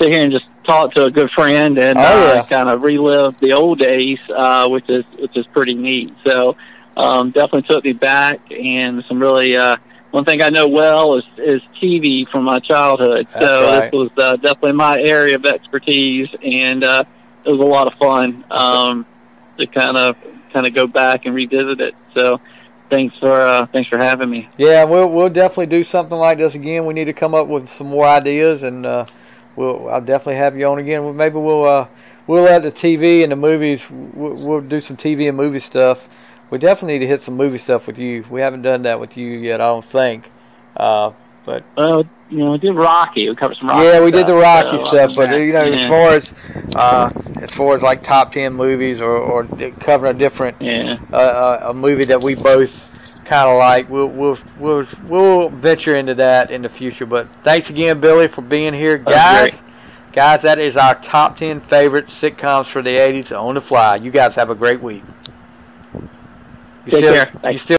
sit here and just talk to a good friend and Oh, uh, yeah. kind of relive the old days, uh, which is which is pretty neat. So, um, definitely took me back, and some really. Uh, one thing I know well is is TV from my childhood. That's so right. this was uh, definitely my area of expertise, and uh, it was a lot of fun um, to kind of kind of go back and revisit it. So thanks for uh, thanks for having me. Yeah, we'll we'll definitely do something like this again. We need to come up with some more ideas, and uh, we'll I'll definitely have you on again. Maybe we'll uh, we'll let the TV and the movies. We'll, we'll do some TV and movie stuff. We definitely need to hit some movie stuff with you. We haven't done that with you yet, I don't think. Uh, but Well, you know, we did Rocky. We covered some Rocky. yeah, we did the Rocky so, stuff, but you know, as far as uh, as far as like top ten movies or or covering a different yeah, uh, uh, a movie that we both kind of like. We'll we'll we'll we'll venture into that in the future. But thanks again, Billy, for being here, guys. Guys, that is our top ten favorite sitcoms for the '80s on the fly. You guys have a great week. You Take still, care. Still.